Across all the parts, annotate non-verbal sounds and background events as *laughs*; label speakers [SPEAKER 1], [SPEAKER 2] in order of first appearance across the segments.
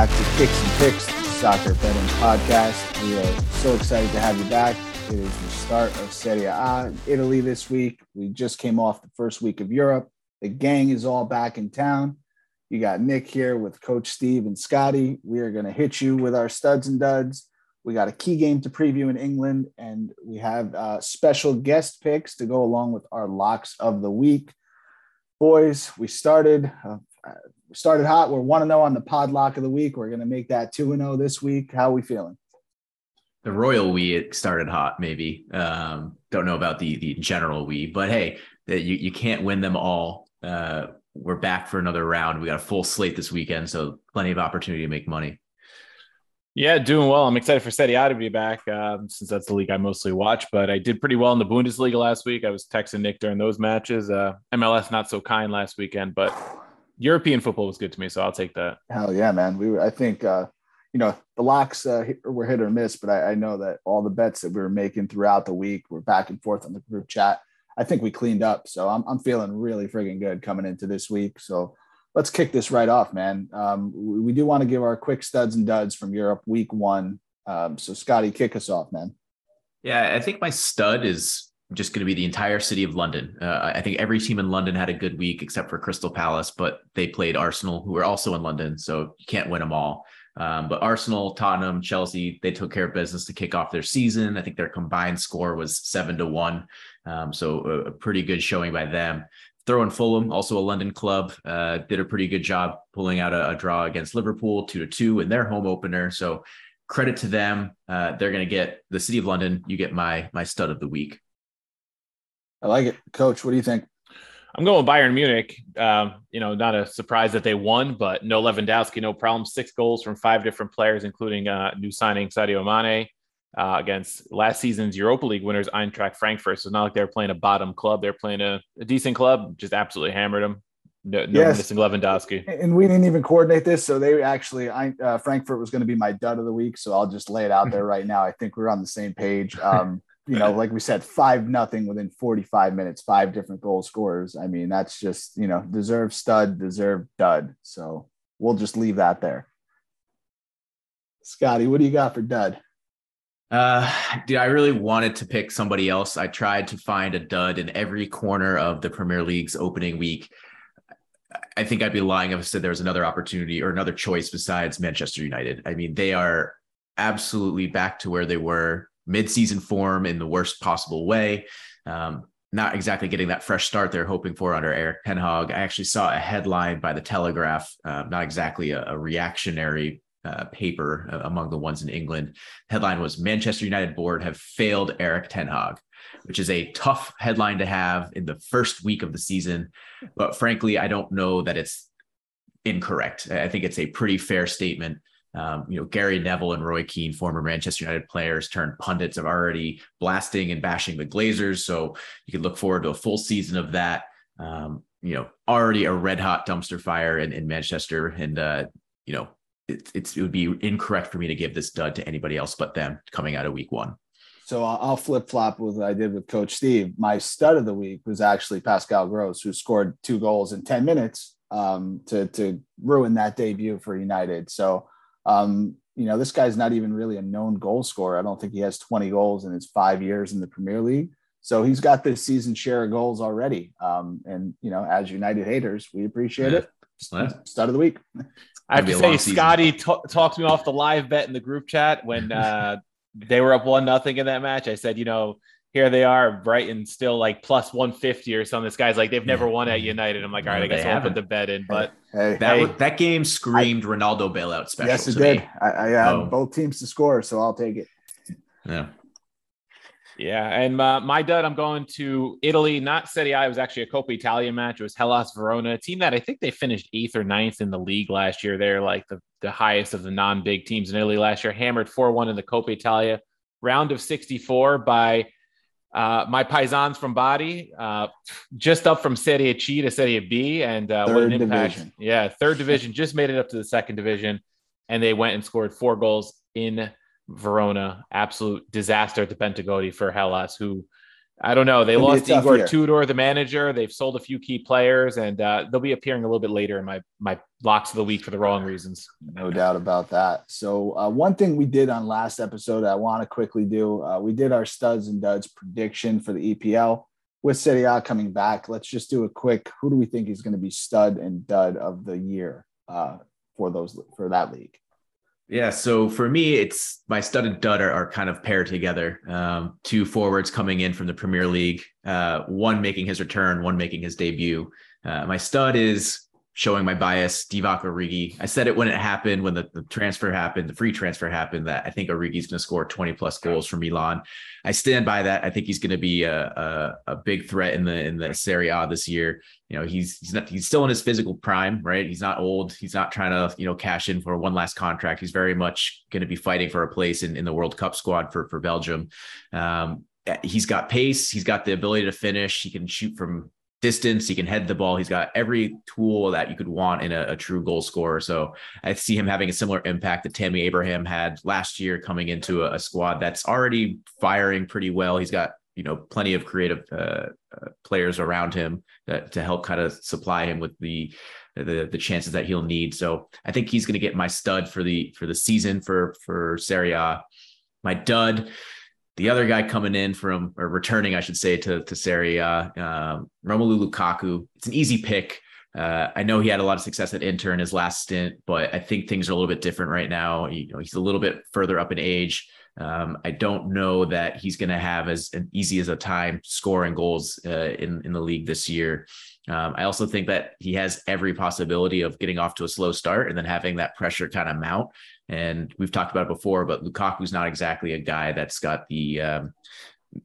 [SPEAKER 1] back to Kicks and Picks, soccer betting podcast. We are so excited to have you back. It is the start of Serie A Italy this week. We just came off the first week of Europe. The gang is all back in town. You got Nick here with Coach Steve and Scotty. We are going to hit you with our studs and duds. We got a key game to preview in England, and we have uh, special guest picks to go along with our locks of the week. Boys, we started uh, we started hot. We're one to oh zero on the pod lock of the week. We're going to make that two and zero oh this week. How are we feeling?
[SPEAKER 2] The royal we started hot, maybe. Um, don't know about the the general we, but hey, you you can't win them all. Uh, we're back for another round. We got a full slate this weekend, so plenty of opportunity to make money.
[SPEAKER 3] Yeah, doing well. I'm excited for Serie A to be back um, since that's the league I mostly watch. But I did pretty well in the Bundesliga last week. I was texting Nick during those matches. Uh, MLS not so kind last weekend, but European football was good to me, so I'll take that.
[SPEAKER 1] Hell yeah, man. We were, I think uh, you know the locks uh, were hit or miss, but I, I know that all the bets that we were making throughout the week were back and forth on the group chat. I think we cleaned up, so I'm I'm feeling really friggin' good coming into this week. So let's kick this right off, man. Um, we, we, do want to give our quick studs and duds from Europe week one. Um, so, Scotty, kick us off, man.
[SPEAKER 2] Yeah, I think my stud is just going to be the entire city of London. Uh, I think every team in London had a good week except for Crystal Palace, but they played Arsenal, who are also in London, so you can't win them all. Um, but Arsenal, Tottenham, Chelsea, they took care of business to kick off their season. I think their combined score was seven to one, um, so a, a pretty good showing by them. Throw in Fulham, also a London club, uh, did a pretty good job pulling out a, a, draw against Liverpool, two to two in their home opener. So credit to them. Uh, they're going to get the City of London. You get my my stud of the week.
[SPEAKER 1] I like it, Coach. What do you think?
[SPEAKER 3] I'm going Bayern Munich. Um, you know, not a surprise that they won, but no Lewandowski, no problem. Six goals from five different players, including uh, new signing Sadio Mane uh, against last season's Europa League winners Eintracht Frankfurt. So it's not like they're playing a bottom club; they're playing a, a decent club. Just absolutely hammered them. No, no yes. missing Lewandowski.
[SPEAKER 1] And we didn't even coordinate this, so they actually, I, uh, Frankfurt was going to be my dud of the week. So I'll just lay it out *laughs* there right now. I think we're on the same page. Um, you know, *laughs* like we said, five nothing within 45 minutes, five different goal scorers. I mean, that's just, you know, deserve stud, deserve dud. So we'll just leave that there. Scotty, what do you got for dud?
[SPEAKER 2] Uh, dude, I really wanted to pick somebody else. I tried to find a dud in every corner of the Premier League's opening week. I think I'd be lying if I said there was another opportunity or another choice besides Manchester United. I mean, they are absolutely back to where they were mid-season form in the worst possible way. Um, not exactly getting that fresh start they're hoping for under Erik Ten Hag. I actually saw a headline by the Telegraph, uh, not exactly a, a reactionary uh, paper uh, among the ones in England. Headline was Manchester United board have failed Erik Ten Hag, which is a tough headline to have in the first week of the season. But frankly, I don't know that it's incorrect. I think it's a pretty fair statement. Um, you know, Gary Neville and Roy Keane, former Manchester United players turned pundits, are already blasting and bashing the Glazers. So you can look forward to a full season of that. Um, you know, already a red hot dumpster fire in, in Manchester. And, uh, you know, it, it's, it would be incorrect for me to give this dud to anybody else but them coming out of week one.
[SPEAKER 1] So I'll flip flop with what I did with Coach Steve. My stud of the week was actually Pascal Gross, who scored two goals in 10 minutes um, to, to ruin that debut for United. So, um, you know, this guy's not even really a known goal scorer. I don't think he has 20 goals in his five years in the Premier League. So he's got this season share of goals already. Um, and, you know, as United haters, we appreciate yeah. it. Stud of the week.
[SPEAKER 3] I have to say, Scotty t- talked me off the live bet in the group chat when *laughs* uh, they were up one nothing in that match. I said, you know, here they are, Brighton still like plus 150 or something. This guy's like, they've never won at United. I'm like, all right, I guess I'll put the bet in. But
[SPEAKER 2] hey, that, hey, that game screamed I, Ronaldo bailout special.
[SPEAKER 1] Yes, it did. I, I had oh. both teams to score, so I'll take it.
[SPEAKER 2] Yeah.
[SPEAKER 3] Yeah, and uh, my dud, I'm going to Italy, not Serie A. It was actually a Coppa Italia match. It was Hellas Verona, a team that I think they finished eighth or ninth in the league last year. They're like the, the highest of the non-big teams in Italy last year. Hammered 4-1 in the Coppa Italia. Round of 64 by uh, my paisans from Bari, uh, just up from Serie C to Serie B. And uh, what an impact. Division. Yeah, third *laughs* division, just made it up to the second division. And they went and scored four goals in Verona, absolute disaster at the Bentegodi for Hellas, who I don't know. They lost Igor year. Tudor, the manager. They've sold a few key players, and uh, they'll be appearing a little bit later in my my locks of the week for the wrong reasons.
[SPEAKER 1] No doubt about that. So uh, one thing we did on last episode, I want to quickly do. Uh, we did our studs and duds prediction for the EPL with Serie A coming back. Let's just do a quick. Who do we think is going to be stud and dud of the year uh, for those for that league?
[SPEAKER 2] Yeah, so for me, it's my stud and dud are, are kind of paired together. Um, two forwards coming in from the Premier League, uh, one making his return, one making his debut. Uh, my stud is showing my bias, Divock Origi. I said it when it happened, when the, the transfer happened, the free transfer happened, that I think Origi's going to score 20 plus goals for Milan. I stand by that. I think he's going to be a, a, a, big threat in the in the Serie A this year. You know, he's he's not he's still in his physical prime, right? He's not old. He's not trying to you know cash in for one last contract. He's very much going to be fighting for a place in, in the World Cup squad for for Belgium. Um, he's got pace. He's got the ability to finish. He can shoot from distance. He can head the ball. He's got every tool that you could want in a, a, true goal scorer. So I see him having a similar impact that Tammy Abraham had last year, coming into a, a squad that's already firing pretty well. He's got you know plenty of creative uh, uh, players around him that, to help kind of supply him with the the the chances that he'll need. So I think he's going to get my stud for the for the season for for Serie A. My dud the other guy coming in from or returning, I should say, to to Serie uh, Romelu Lukaku. It's an easy pick. Uh, I know he had a lot of success at Inter in his last stint, but I think things are a little bit different right now. You know, he's a little bit further up in age. Um, I don't know that he's going to have as an easy as a time scoring goals uh, in in the league this year. Um, I also think that he has every possibility of getting off to a slow start and then having that pressure kind of mount. And we've talked about it before, but Lukaku's not exactly a guy that's got the um,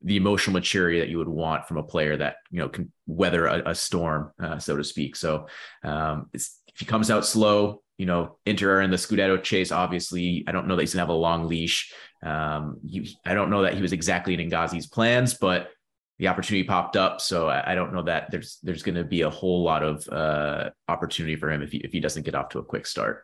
[SPEAKER 2] the emotional maturity that you would want from a player that you know can weather a, a storm, uh, so to speak. So um, if he comes out slow, you know, Inter in the Scudetto chase. Obviously, I don't know that he's gonna have a long leash. Um, he, I don't know that he was exactly in Inzaghi's plans, but the opportunity popped up. So I, I don't know that there's there's going to be a whole lot of uh, opportunity for him if he if he doesn't get off to a quick start.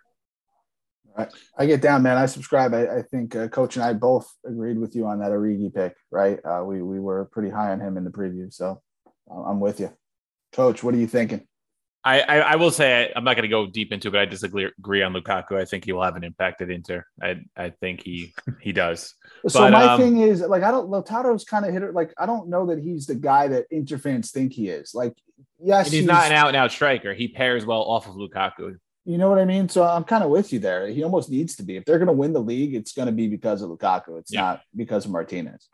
[SPEAKER 1] Right. I get down, man. I subscribe. I, I think uh, Coach and I both agreed with you on that Origi pick, right? Uh, we we were pretty high on him in the preview, so uh, I'm with you, Coach. What are you thinking?
[SPEAKER 3] I, I, I will say I, am not going to go deep into it, but I disagree agree on Lukaku. I think he will have an impact at Inter. I I think he he does. *laughs*
[SPEAKER 1] so but, my um, thing is like I don't Lautaro's kind of hit it. Like I don't know that he's the guy that Inter fans think he is. Like yes,
[SPEAKER 3] he's, he's not an out and out striker. He pairs well off of Lukaku.
[SPEAKER 1] You know what I mean? So I'm kind of with you there. He almost needs to be. If they're going to win the league, it's going to be because of Lukaku. It's yeah. not because of Martinez.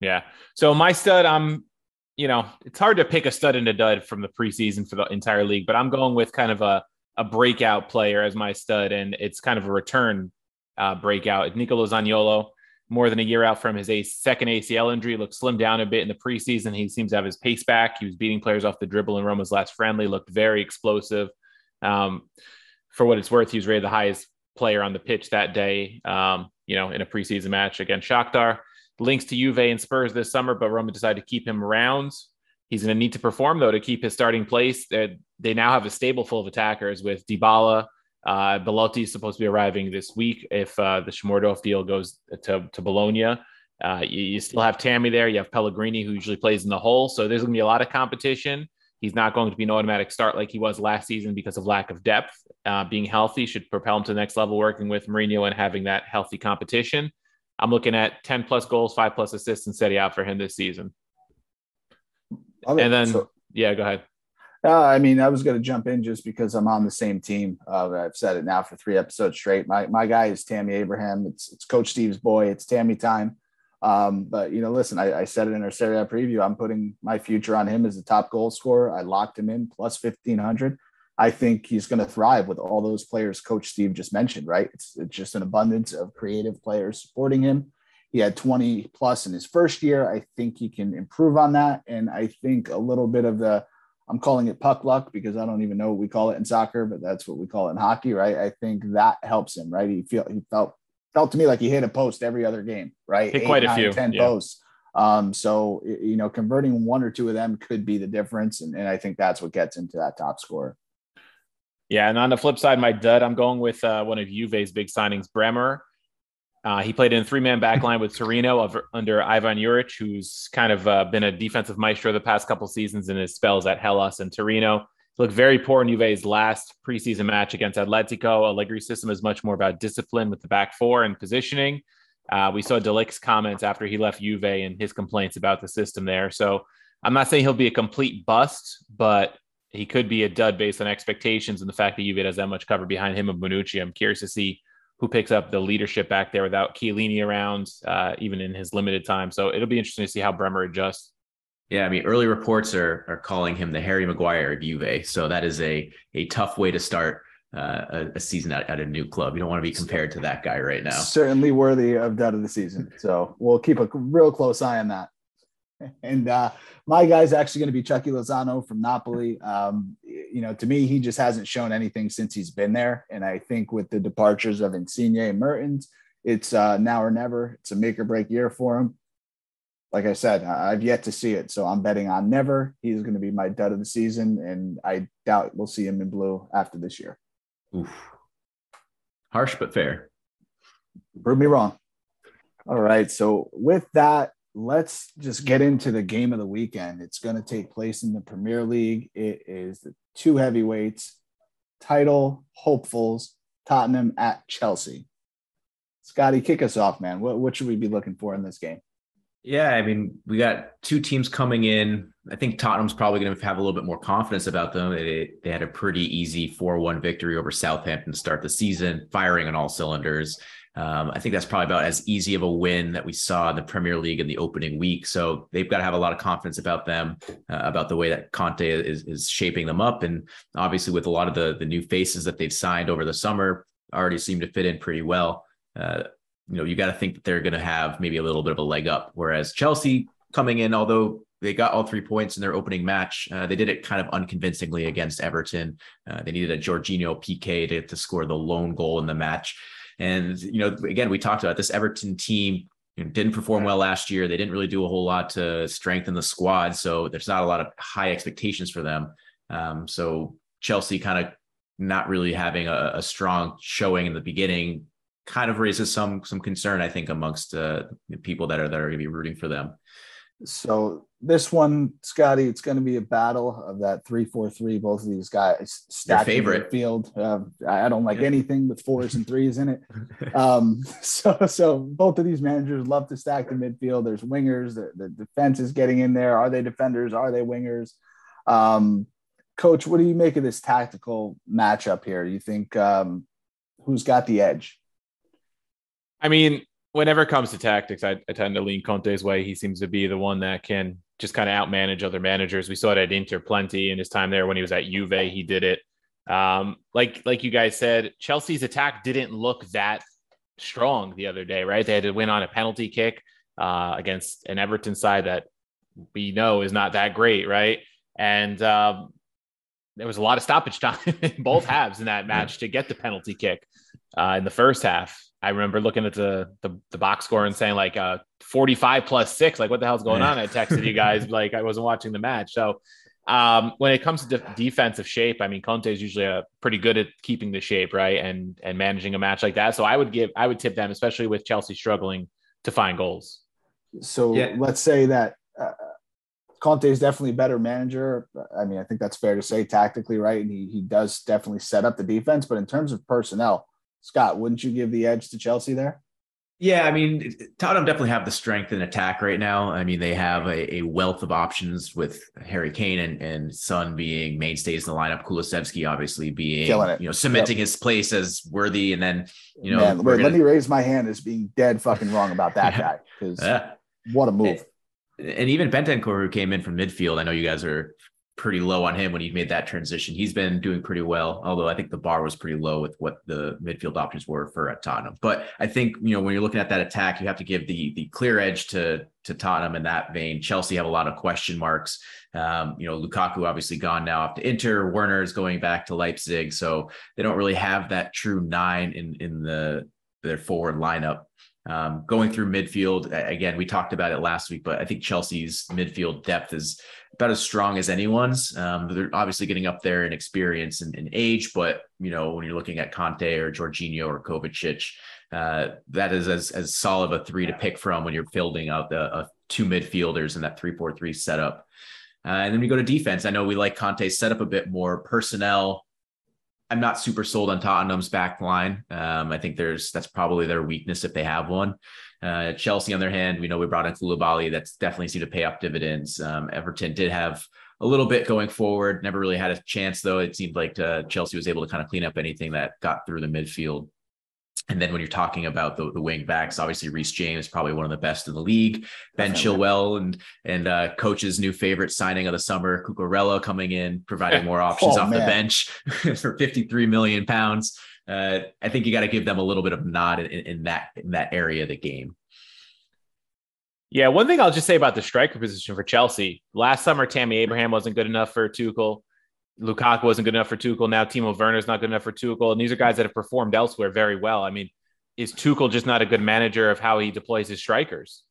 [SPEAKER 3] Yeah. So my stud, I'm you know, it's hard to pick a stud and a dud from the preseason for the entire league, but I'm going with kind of a, a breakout player as my stud, and it's kind of a return uh, breakout. Nicolo Zaniolo, more than a year out from his a- second ACL injury, looked slimmed down a bit in the preseason. He seems to have his pace back. He was beating players off the dribble in Roma's last friendly, looked very explosive. Um, for what it's worth, he was rated the highest player on the pitch that day, um, you know, in a preseason match against Shakhtar links to Juve and Spurs this summer, but Roma decided to keep him around. He's going to need to perform though to keep his starting place. They, they now have a stable full of attackers with Dybala. Uh, Belotti is supposed to be arriving this week if uh, the Shomurodov deal goes to, to Bologna. Uh, you, you, still have Tammy there. You have Pellegrini, who usually plays in the hole. So there's going to be a lot of competition. He's not going to be an automatic start like he was last season because of lack of depth. Uh, being healthy should propel him to the next level, working with Mourinho and having that healthy competition. I'm looking at 10 plus goals, five plus assists and Serie out for him this season. and then, so, yeah, go ahead.
[SPEAKER 1] Uh, I mean, I was going to jump in just because I'm on the same team. Uh, I've said it now for three episodes straight. My my guy is Tammy Abraham. It's it's Coach Steve's boy. It's Tammy time. Um, but you know, listen, I, I said it in our Serie A preview. I'm putting my future on him as the top goal scorer. I locked him in plus 1500. I think he's going to thrive with all those players Coach Steve just mentioned, right? It's, it's just an abundance of creative players supporting him. He had 20 plus in his first year. I think he can improve on that. And I think a little bit of the, I'm calling it puck luck because I don't even know what we call it in soccer, but that's what we call it in hockey, right? I think that helps him, right? He feel he felt felt to me like he hit a post every other game, right?
[SPEAKER 3] Hit quite a nine, few,
[SPEAKER 1] 10 yeah. posts. Um, so you know, converting one or two of them could be the difference, and, and I think that's what gets into that top score.
[SPEAKER 3] Yeah, and on the flip side, my dud, I'm going with uh, one of Juve's big signings, Bremer. Uh, he played in three man backline with Torino of, under Ivan Juric, who's kind of uh, been a defensive maestro the past couple seasons in his spells at Hellas and Torino. Looked very poor in Juve's last preseason match against Atletico. Allegri's system is much more about discipline with the back four and positioning. Uh, we saw De Ligt's comments after he left Juve and his complaints about the system there. So I'm not saying he'll be a complete bust, but he could be a dud based on expectations and the fact that Juve has that much cover behind him and Bonucci. I'm curious to see who picks up the leadership back there without Chiellini around, uh, even in his limited time. So it'll be interesting to see how Bremer adjusts.
[SPEAKER 2] Yeah, I mean, early reports are are calling him the Harry Maguire of Juve, so that is a a tough way to start uh, a, a, season at, at, a new club. You don't want to be compared to that guy right now.
[SPEAKER 1] Certainly worthy of that of the season. So we'll keep a real close eye on that. *laughs* And uh, my guy's actually going to be Chucky Lozano from Napoli. Um, you know, to me, he just hasn't shown anything since he's been there. And I think with the departures of Insigne and Mertens, it's uh, now or never. It's a make or break year for him. Like I said, I've yet to see it. So I'm betting on never. He's going to be my dud of the season. And I doubt we'll see him in blue after this year. Oof.
[SPEAKER 2] Harsh, but fair.
[SPEAKER 1] Prove me wrong. All right. So with that, let's just get into the game of the weekend. It's going to take place in the Premier League. It is the two heavyweights, title hopefuls, Tottenham at Chelsea. Scotty, kick us off, man. What, what should we be looking for in this game?
[SPEAKER 2] Yeah, I mean, we got two teams coming in. I think Tottenham's probably going to have a little bit more confidence about them. They, they had a pretty easy 4 1 victory over Southampton to start the season, firing on all cylinders. Um, I think that's probably about as easy of a win that we saw in the Premier League in the opening week. So they've got to have a lot of confidence about them, uh, about the way that Conte is, is shaping them up. And obviously, with a lot of the, the new faces that they've signed over the summer, already seem to fit in pretty well. Uh, you know, you got to think that they're going to have maybe a little bit of a leg up. Whereas Chelsea coming in, although they got all three points in their opening match. Uh, they did it kind of unconvincingly against Everton. Uh, they needed a Jorginho PK to, to score the lone goal in the match. And, you know, again, we talked about this Everton team you know, didn't perform well last year. They didn't really do a whole lot to strengthen the squad. So there's not a lot of high expectations for them. Um, so Chelsea kind of not really having a, a, strong showing in the beginning kind of raises some some concern, I think, amongst uh, people that are that are going to be rooting for them.
[SPEAKER 1] So this one, Scotty, it's going to be a battle of that three four three. Both of these guys
[SPEAKER 2] stacked favorite
[SPEAKER 1] field. Uh, I don't like yeah. anything with fours and threes in it. *laughs* Um, *laughs* so so both of these managers love to stack the midfield. There's wingers. The, the defense is getting in there. Are they defenders? Are they wingers? Um, Coach, what do you make of this tactical matchup here? You think um, who's got the edge?
[SPEAKER 3] I mean, whenever it comes to tactics, I, I, tend to lean Conte's way. He seems to be the one that can just kind of outmanage other managers. We saw it at Inter plenty in his time there when he was at Juve. He did it. Um, like like you guys said, Chelsea's attack didn't look that strong the other day, right? They had to win on a penalty kick uh, against an Everton side that we know is not that great, right? And um, there was a lot of stoppage time *laughs* in both halves in that match to get the penalty kick uh, in the first half. I remember looking at the, the, the box score and saying like uh 45 plus six, like what the hell's going on? I texted you guys *laughs* like I wasn't watching the match. So um, when it comes to de- defensive shape, I mean Conte is usually a pretty good at keeping the shape, right, and and managing a match like that. So I would give I would tip them, especially with Chelsea struggling to find goals.
[SPEAKER 1] So yeah. let's say that uh, Conte is definitely a better manager. I mean, I think that's fair to say tactically, right? And he he does definitely set up the defense, but in terms of personnel, Scott, wouldn't you give the edge to Chelsea there?
[SPEAKER 2] Yeah, I mean, Tottenham definitely have the strength in attack right now. I mean, they have a, a wealth of options with Harry Kane and, and Son being mainstays in the lineup. Kulusevski obviously being, you know, cementing yep. his place as worthy. And then, you know,
[SPEAKER 1] Man, wait, gonna... let me raise my hand as being dead fucking wrong about that *laughs* guy because yeah. what a move.
[SPEAKER 2] And even Bentancur, who came in from midfield, I know you guys are pretty low on him when he made that transition. He's been doing pretty well, although I think the bar was pretty low with what the midfield options were for Tottenham. But I think you know when you're looking at that attack, you have to give the the clear edge to to Tottenham in that vein. Chelsea have a lot of question marks. Um, you know, Lukaku obviously gone now to Inter. Werner is going back to Leipzig, so they don't really have that true nine in in the their forward lineup. Um, going through midfield again, we talked about it last week, but I think Chelsea's midfield depth is about as strong as anyone's. Um, they're obviously getting up there in experience and, and, age, but you know when you're looking at Kanté or Jorginho or Kovacic, uh, that is as as solid a three to pick from when you're building out the uh, two midfielders in that three four three setup. Uh, and then we go to defense. I know we like Conte's setup a bit more personnel. I'm not super sold on Tottenham's back line. Um, I think there's that's probably their weakness if they have one. Uh, Chelsea, on their hand, we know we brought in Koulibaly. That's definitely seemed to pay off dividends. Um, Everton did have a little bit going forward. Never really had a chance though. It seemed like uh, Chelsea was able to kind of clean up anything that got through the midfield. And then when you're talking about the, the wing backs, obviously Reece James probably one of the best in the league. Ben Definitely. Chilwell and and uh, coach's new favorite signing of the summer, Cucurella coming in, providing *laughs* more options oh, off man. the bench *laughs* for 53 million pounds. Uh, I think you got to give them a little bit of nod in, in that in that area of the game.
[SPEAKER 3] Yeah, one thing I'll just say about the striker position for Chelsea. Last summer, Tammy Abraham wasn't good enough for Tuchel. Lukaku wasn't good enough for Tuchel. Now Timo Werner's not good enough for Tuchel. And these are guys that have performed elsewhere very well. I mean, is Tuchel just not a good manager of how he deploys his strikers?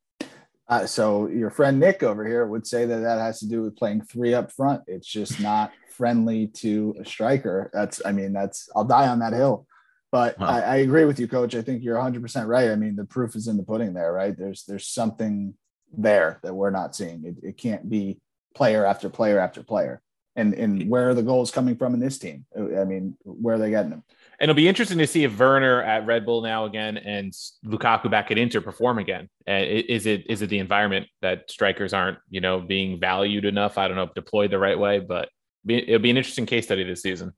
[SPEAKER 1] Uh, so your friend Nick over here would say that that has to do with playing three up front. It's just not friendly to a striker. That's, I mean, that's, I'll die on that hill. But I, I, agree with you, coach. I think you're 100% right. I mean, the proof is in the pudding there, right? There's, there's something there that we're not seeing. It, it can't be player after player after player and and where are the goals coming from in this team? I mean, where are they getting them?
[SPEAKER 3] And it'll be interesting to see if Werner at Red Bull now again and Lukaku back at Inter perform again. Uh, is it is it the environment that strikers aren't you know being valued enough? I don't know, deployed the right way, but it'll be an interesting case study this season.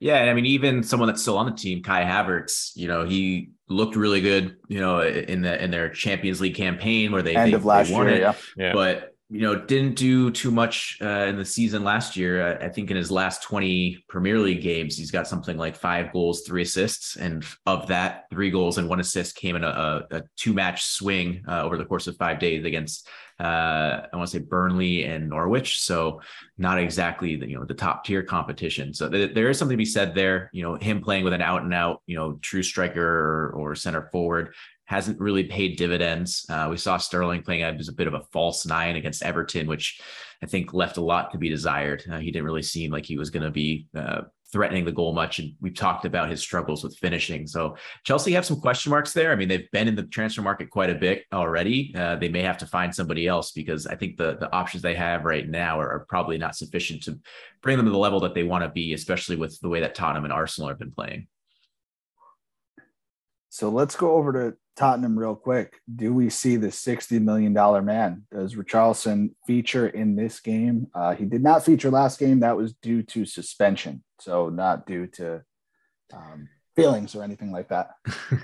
[SPEAKER 2] Yeah, and I mean, even someone that's still on the team, Kai Havertz, you know, he looked really good, you know, in the in their Champions League campaign where they
[SPEAKER 1] end
[SPEAKER 2] they,
[SPEAKER 1] of last year,
[SPEAKER 2] it. Yeah. yeah. But you know, didn't do too much uh, in the season last year. I think in his last 20 Premier League games, he's got something like five goals, three assists. And of that, three goals and one assist came in a, a two match swing uh, over the course of five days against, uh, I want to say Burnley and Norwich. So not exactly the, you know, the top tier competition. So th- there is something to be said there, you know, him playing with an out and out, you know, true striker or, or center forward hasn't really paid dividends. Uh, we saw Sterling playing as a bit of a false nine against Everton, which I think left a lot to be desired. Uh, he didn't really seem like he was going to be uh, threatening the goal much. And we've talked about his struggles with finishing. So Chelsea have some question marks there. I mean, they've been in the transfer market quite a bit already. Uh, they may have to find somebody else because I think the, the options they have right now are, are probably not sufficient to bring them to the level that they want to be, especially with the way that Tottenham and Arsenal have been playing.
[SPEAKER 1] So let's go over to Tottenham real quick. Do we see the $60 million man? Does Richarlison feature in this game? Uh, he did not feature last game. That was due to suspension. So not due to um, feelings or anything like that.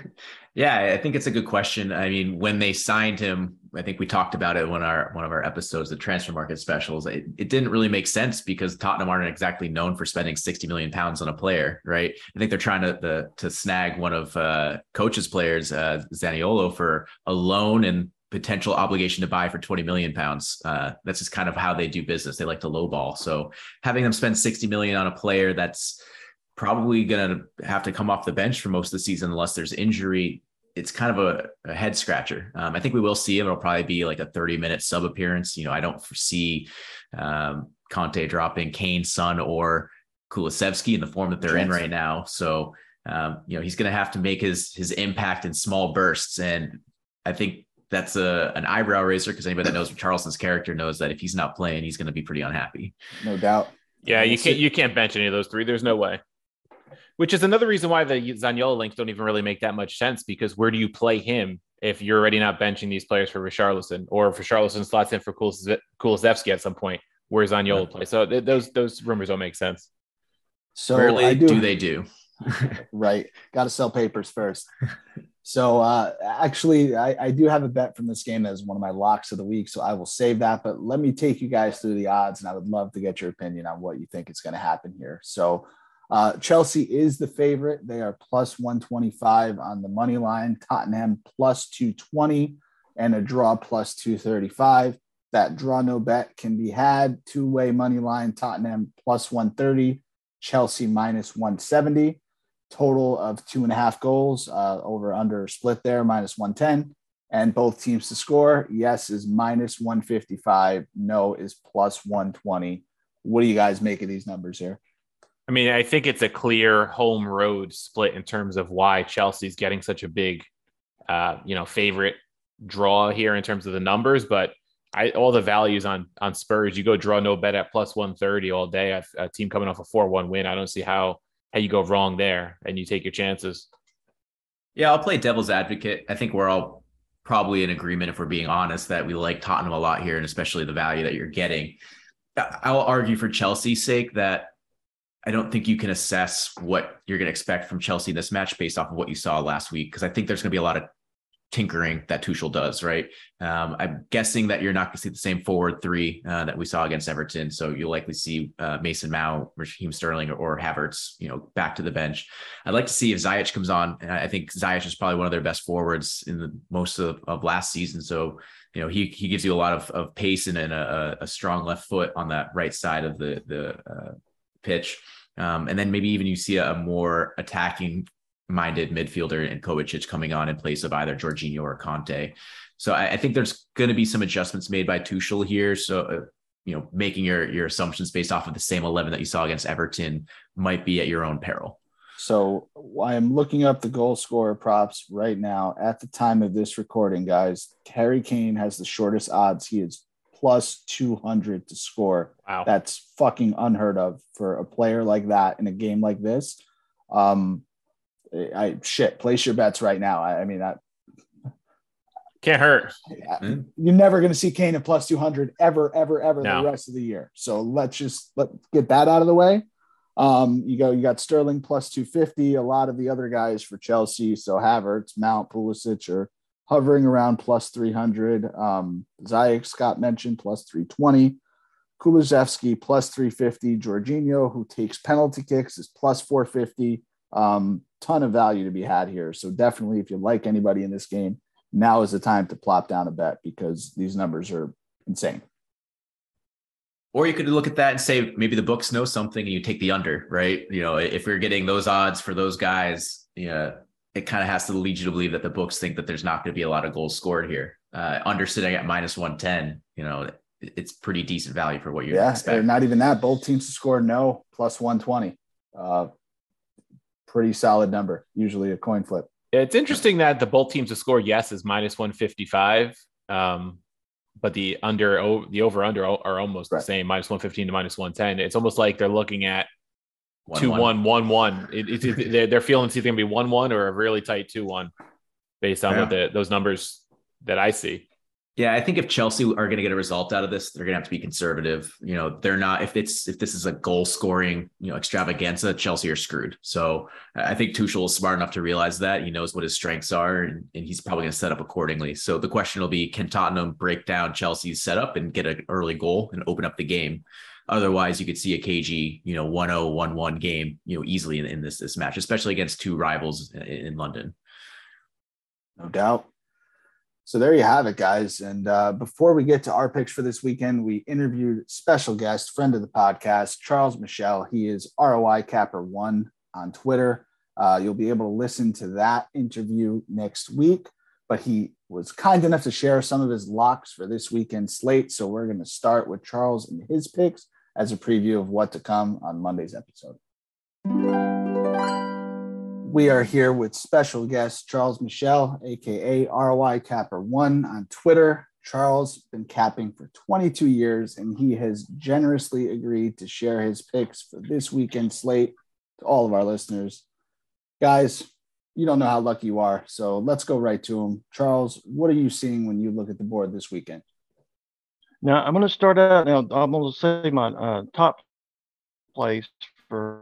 [SPEAKER 1] *laughs*
[SPEAKER 2] yeah, I think it's a good question. I mean, when they signed him, I think we talked about it when our one of our episodes, the transfer market specials. It, it didn't really make sense because Tottenham aren't exactly known for spending 60 million pounds on a player, right? I think they're trying to the, to snag one of uh, coach's players, uh, Zaniolo, for a loan and potential obligation to buy for 20 million pounds. Uh, that's just kind of how they do business. They like to lowball. So having them spend 60 million on a player that's probably going to have to come off the bench for most of the season unless there's injury it's kind of a, a head scratcher. Um, I think we will see him. It'll probably be like a 30 minute sub appearance. You know, I don't foresee um, Conte dropping Kane, Son, or Kulusevski in the form that they're in right now. So, um, you know, he's going to have to make his his impact in small bursts, and I think that's a an eyebrow raiser because anybody that knows Richarlison's character knows that if he's not playing, he's going to be pretty unhappy.
[SPEAKER 1] No doubt.
[SPEAKER 3] Yeah, you can't you can't bench any of those three. There's no way which is another reason why the Zaniolo links don't even really make that much sense because where do you play him if you're already not benching these players for Richarlison or if Richarlison slots in for Kulusevski at some point where Zaniolo right. play? So th- those those rumors don't make sense.
[SPEAKER 2] So rarely do, do they do. *laughs*
[SPEAKER 1] right. Got to sell papers first. So uh, actually, I, I, do have a bet from this game as one of my locks of the week. So I will save that. But let me take you guys through the odds, and I would love to get your opinion on what you think is going to happen here. So uh, Chelsea is the favorite. They are plus 125 on the money line. Tottenham plus 220 and a draw plus 235. That draw no bet can be had. Two way money line Tottenham plus 130, Chelsea minus 170. total of two and a half goals, uh, over under split there, minus 110. And both teams to score. Yes is minus 155. No is plus 120. What do you guys make of these numbers here?
[SPEAKER 3] I mean, I think it's a clear home road split in terms of why Chelsea's getting such a big, uh, you know, favorite draw here in terms of the numbers. But I, all the values on on Spurs, you go draw no bet at plus 130 all day. A, a team coming off a 4 1 win. I don't see how how you go wrong there and you take your chances.
[SPEAKER 2] Yeah, I'll play devil's advocate. I think we're all probably in agreement, if we're being honest, that we like Tottenham a lot here, and especially the value that you're getting. I'll argue for Chelsea's sake that I don't think you can assess what you're going to expect from Chelsea in this match based off of what you saw last week, because I think there's going to be a lot of tinkering that Tuchel does, right? Um, I'm guessing that you're not going to see the same forward three uh, that we saw against Everton. So you'll likely see uh, Mason Mount, Raheem Sterling, or, or, Havertz, you know, back to the bench. I'd like to see if Ziyech comes on. And I think Ziyech is probably one of their best forwards in the most of, of last season. So, you know, he he gives you a lot of, of pace and, and a, a strong left foot on that right side of the the uh, pitch. Um, and then maybe even you see a, a more attacking minded midfielder and Kovacic coming on in place of either Jorginho or Kanté. So I, I think there's going to be some adjustments made by Tuchel here. So, uh, you know, making your your assumptions based off of the same 11 that you saw against Everton might be at your own peril.
[SPEAKER 1] So I'm looking up the goal scorer props right now. At the time of this recording, guys, Harry Kane has the shortest odds. He is plus 200 to score.
[SPEAKER 3] Wow.
[SPEAKER 1] That's fucking unheard of for a player like that in a game like this. Um, I shit, place your bets right now. I, I mean, that
[SPEAKER 3] can't hurt.
[SPEAKER 1] I, you're never going to see Kane at plus 200 ever, ever, ever
[SPEAKER 3] no.
[SPEAKER 1] the rest of the year. So let's just let get that out of the way. Um, you go, you got Sterling plus 250, a lot of the other guys for Chelsea. So Havertz, Mount, Pulisic are hovering around plus 300. Um, Ziyech, Scott mentioned, plus 320. Kulusevski plus 350. Jorginho, who takes penalty kicks, is plus 450. Um, ton of value to be had here. So definitely, if you like anybody in this game, now is the time to plop down a bet because these numbers are insane.
[SPEAKER 2] Or you could look at that and say maybe the books know something and you take the under, right? You know, if we're getting those odds for those guys, know, it kind of has to lead you to believe that the books think that there's not going to be a lot of goals scored here. Uh, under sitting at minus 110, you know, it's pretty decent value for what you yeah, expect.
[SPEAKER 1] Not even that. Both teams to score no plus 120. Uh, pretty solid number, usually a coin flip.
[SPEAKER 3] It's interesting that the both teams to score yes is minus 155. Um, but the under the over under are almost right. the same minus 115 to minus 110 it's almost like they're looking at one, two one, one, one, one. It, it, they're, they're feeling it's either gonna be one one or a really tight two one, based on yeah. what the, those numbers that I see.
[SPEAKER 2] Yeah, I think if Chelsea are going to get a result out of this, they're going to have to be conservative. You know, they're not if it's if this is a goal scoring you know extravaganza, Chelsea are screwed. So I think Tuchel is smart enough to realize that he knows what his strengths are, and, and he's probably going to set up accordingly. So the question will be, can Tottenham break down Chelsea's setup and get an early goal and open up the game? Otherwise, you could see a KG, you know, 1-0, 1-1 game, you know, easily in, in this this match, especially against two rivals in, in London.
[SPEAKER 1] No doubt. So there you have it, guys. And uh, before we get to our picks for this weekend, we interviewed special guest, friend of the podcast, Charles Meshell. He is ROI Capper One on Twitter. Uh, you'll be able to listen to that interview next week. But he was kind enough to share some of his locks for this weekend slate. So we're going to start with Charles and his picks as a preview of what to come on Monday's episode. We are here with special guest Charles Meshell, aka ROI Capper One on Twitter. Charles been capping for 22 years, and he has generously agreed to share his picks for this weekend slate to all of our listeners. Guys, you don't know how lucky you are, so let's go right to him. Charles, what are you seeing when you look at the board this weekend?
[SPEAKER 4] Now, I'm going to start out. Now, I'm going to say my uh, top place for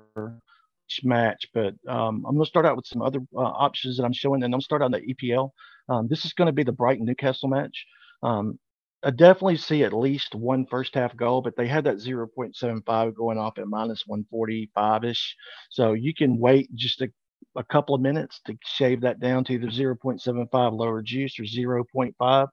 [SPEAKER 4] each match, but um, I'm going to start out with some other uh, options that I'm showing, and I'm going to start on the EPL. Um, this is going to be the Brighton Newcastle match. Um, I definitely see at least one first half goal, but they had that 0.75 going off at minus 145 ish. So you can wait just a, a, couple of minutes to shave that down to either 0.75 lower juice or 0.5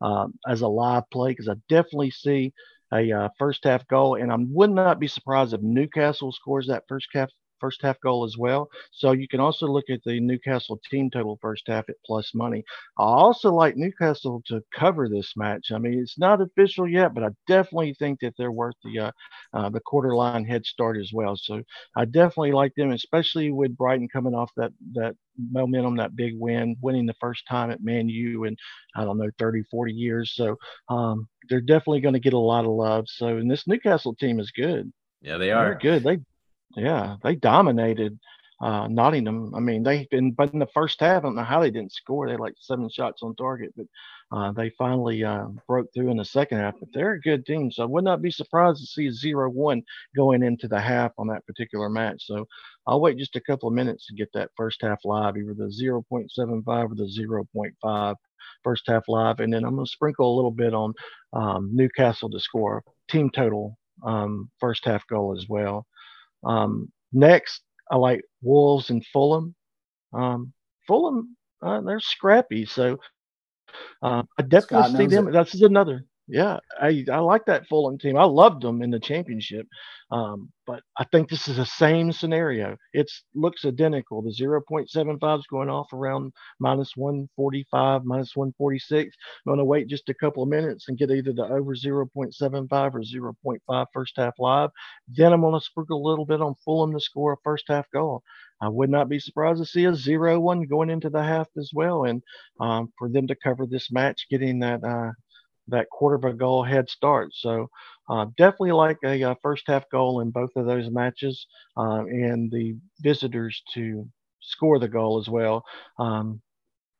[SPEAKER 4] um, as a live play because I definitely see a uh, first half goal, and I would not be surprised if Newcastle scores that first half first half goal as well. So you can also look at the Newcastle team total first half at plus money. I also like Newcastle to cover this match. I mean, it's not official yet, but I definitely think that they're worth the uh, uh, the quarter line head start as well. So I definitely like them, especially with Brighton coming off that that momentum, that big win, winning the first time at Man U in, I don't know, 30, 40 years. So um, they're definitely going to get a lot of love. So, and this Newcastle team is good.
[SPEAKER 2] Yeah, they are.
[SPEAKER 4] They're good. They, yeah, they dominated uh, Nottingham. I mean, they've been, but in the first half, I don't know how they didn't score. They had like seven shots on target, but uh, they finally uh, broke through in the second half. But they're a good team, so I would not be surprised to see a zero-one going into the half on that particular match. So I'll wait just a couple of minutes to get that first half live, either the 0.75 or the 0.5 first half live, and then I'm going to sprinkle a little bit on um, Newcastle to score team total um, first half goal as well. Um, next, I like Wolves and Fulham. Um, Fulham, uh, they're scrappy, so uh, I definitely see them. It. That's another yeah, I, I like that Fulham team. I loved them in the championship. Um, but I think this is the same scenario. It looks identical. The 0.75 is going off around minus 145, minus 146. I'm going to wait just a couple of minutes and get either the over 0.75 or 0.5 first half live. Then I'm going to sprinkle a little bit on Fulham to score a first half goal. I would not be surprised to see a 0 1 going into the half as well. And um, for them to cover this match, getting that. Uh, that quarter of a goal head start. So uh, definitely like a, a, uh, first half goal in both of those matches, uh, and the visitors to score the goal as well. Um,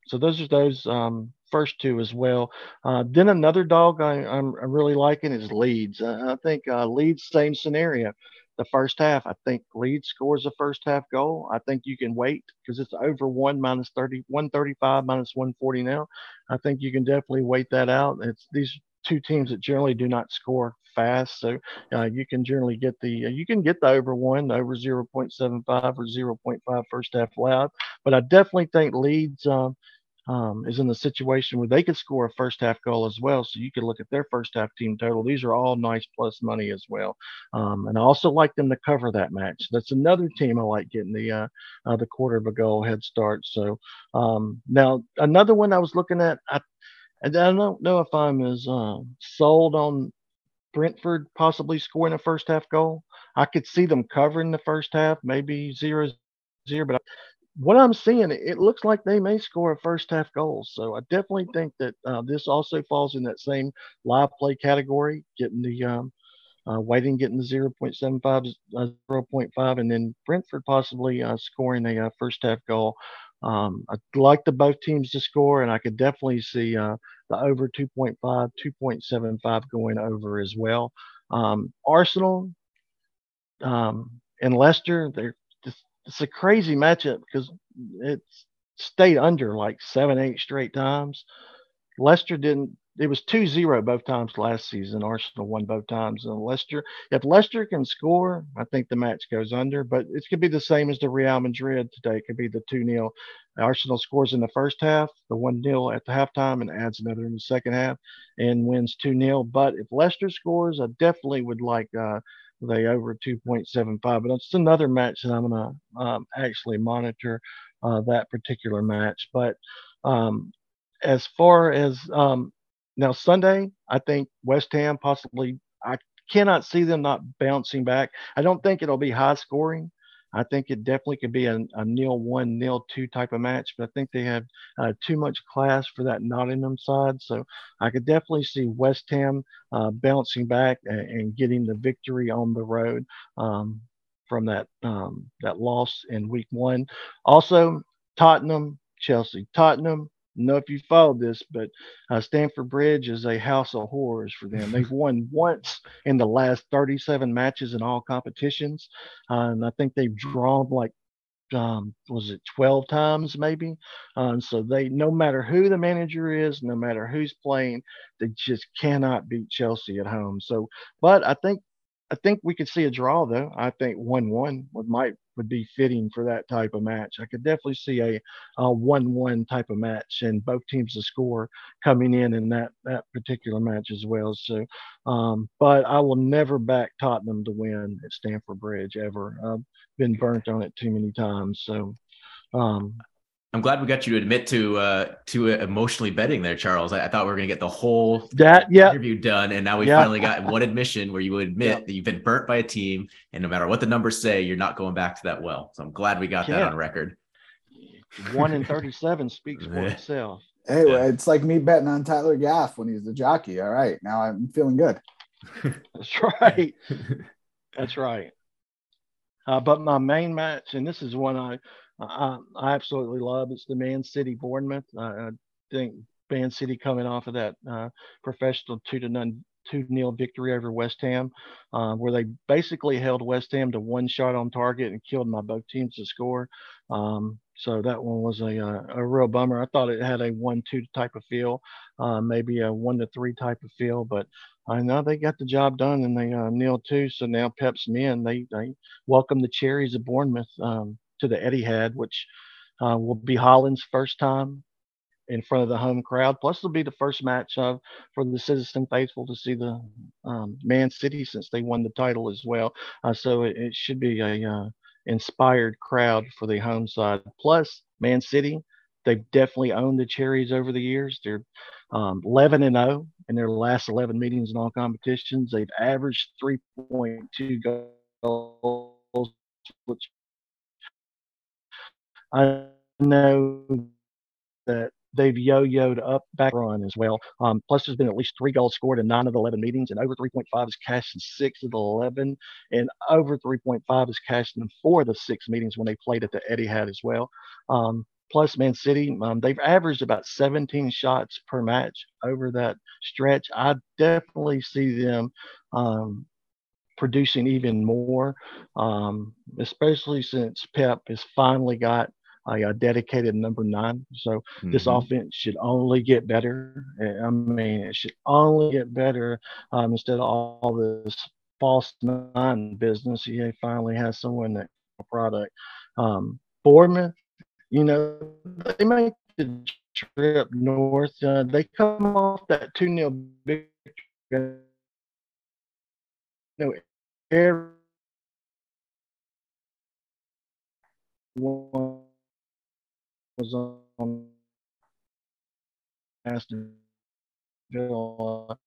[SPEAKER 4] so those are those um, first two as well. Uh, then another dog I, am really liking is Leeds. I think uh, Leeds same scenario the first half. I think Leeds scores the first half goal. I think you can wait because it's over one minus 30, 135 minus 140 now. I think you can definitely wait that out. It's these two teams that generally do not score fast, so uh, you can generally get the uh, you can get the over one, over 0.75 or 0.5 first half loud. But I definitely think Leeds. Um, um, is in the situation where they could score a first half goal as well. So you could look at their first half team total. These are all nice plus money as well. Um, and I also like them to cover that match. That's another team I like getting the uh, uh, the quarter of a goal head start. So um, now another one I was looking at. I, I don't know if I'm as uh, sold on Brentford possibly scoring a first half goal. I could see them covering the first half, maybe zero zero, but what I'm seeing, it looks like they may score a first half goal. So I definitely think that uh, this also falls in that same live play category, getting the um, uh, waiting, getting the 0.75, uh, 0.5, and then Brentford possibly uh, scoring a uh, first half goal. Um, I'd like the both teams to score, and I could definitely see uh, the over 2.5, 2.75 going over as well. Um, Arsenal um, and Leicester, they're it's a crazy matchup because it's stayed under like seven, eight straight times. Leicester didn't. It was 2-0 both times last season. Arsenal won both times. And Leicester, if Leicester can score, I think the match goes under. But it could be the same as the Real Madrid today. It could be the 2-0. Arsenal scores in the first half, the 1-0 at the halftime, and adds another in the second half, and wins 2-0. But if Leicester scores, I definitely would like uh, they over 2.75. But it's another match that I'm going to um, actually monitor uh, that particular match. But um, as far as um, now Sunday, I think West Ham possibly. I cannot see them not bouncing back. I don't think it'll be high scoring. I think it definitely could be a, a nil one, nil two type of match, but I think they have uh, too much class for that Nottingham side. So I could definitely see West Ham uh, bouncing back and, and, getting the victory on the road um, from that um, that loss in week one. Also, Tottenham, Chelsea, Tottenham know if you followed this, but uh, Stamford Bridge is a house of horrors for them. They've *laughs* won once in the last 37 matches in all competitions, uh, and I think they've drawn like um, was it 12 times maybe? Um, so they, no matter who the manager is, no matter who's playing, they just cannot beat Chelsea at home. So, but I think I think we could see a draw though. I think one one would might would be fitting for that type of match. I could definitely see a, a one-one type of match, and both teams to score coming in in that that particular match as well. So, um, but I will never back Tottenham to win at Stamford Bridge ever. I've been burnt on it too many times. So, um,
[SPEAKER 2] I'm glad we got you to admit to uh, to emotionally betting there, Charles. I, I thought we were going to get the whole
[SPEAKER 4] that yeah.
[SPEAKER 2] interview done, and now we yeah. finally got one admission where you admit yeah. that you've been burnt by a team, and no matter what the numbers say, you're not going back to that well. So I'm glad we got that on record.
[SPEAKER 4] One in *laughs* thirty-seven speaks for itself.
[SPEAKER 1] Hey, it's like me betting on Tyler Gaff when he's the jockey. All right, now I'm feeling good. *laughs*
[SPEAKER 4] That's right. That's right. Uh, but my main match, and this is one I I, I absolutely love. It's the Man City Bournemouth. I, I think Man City coming off of that uh, professional two to none two nil victory over West Ham, uh, where they basically held West Ham to one shot on target and killed my both teams to score. Um, so that one was a, a, uh, a real bummer. I thought it had a one two type of feel, uh, maybe a one to three type of feel, but I know they got the job done and they uh, nil two. So now Pep's men they they welcome the Cherries of Bournemouth. Um, to the Etihad, which uh, will be Haaland's first time in front of the home crowd. Plus, it'll be the first match of for the Citizen faithful to see the um, Man City since they won the title as well. Uh, so it, it, should be a uh, inspired crowd for the home side. Plus, Man City, they've definitely owned the Cherries over the years. They're um, 11 and 0 in their last 11 meetings in all competitions. They've averaged 3.2 goals, which I know that they've yo-yoed up back run as well. Um, plus, there's been at least three goals scored in nine of the 11 meetings, and over 3.5 is cashed in six of the 11, and over 3.5 is cashed in four of the six meetings when they played at the Etihad as well. Um, plus, Man City, um, they've averaged about 17 shots per match over that stretch. I definitely see them um, producing even more, um, especially since Pep has finally got a, a dedicated number nine. So mm-hmm. this offense should only get better. I mean, it should only get better um, instead of all this false nine business. He finally has someone that product. Um, Bournemouth, you know, they make the trip north. Uh, they come off that 2 0 victory. Know, everyone was on Aston Villa.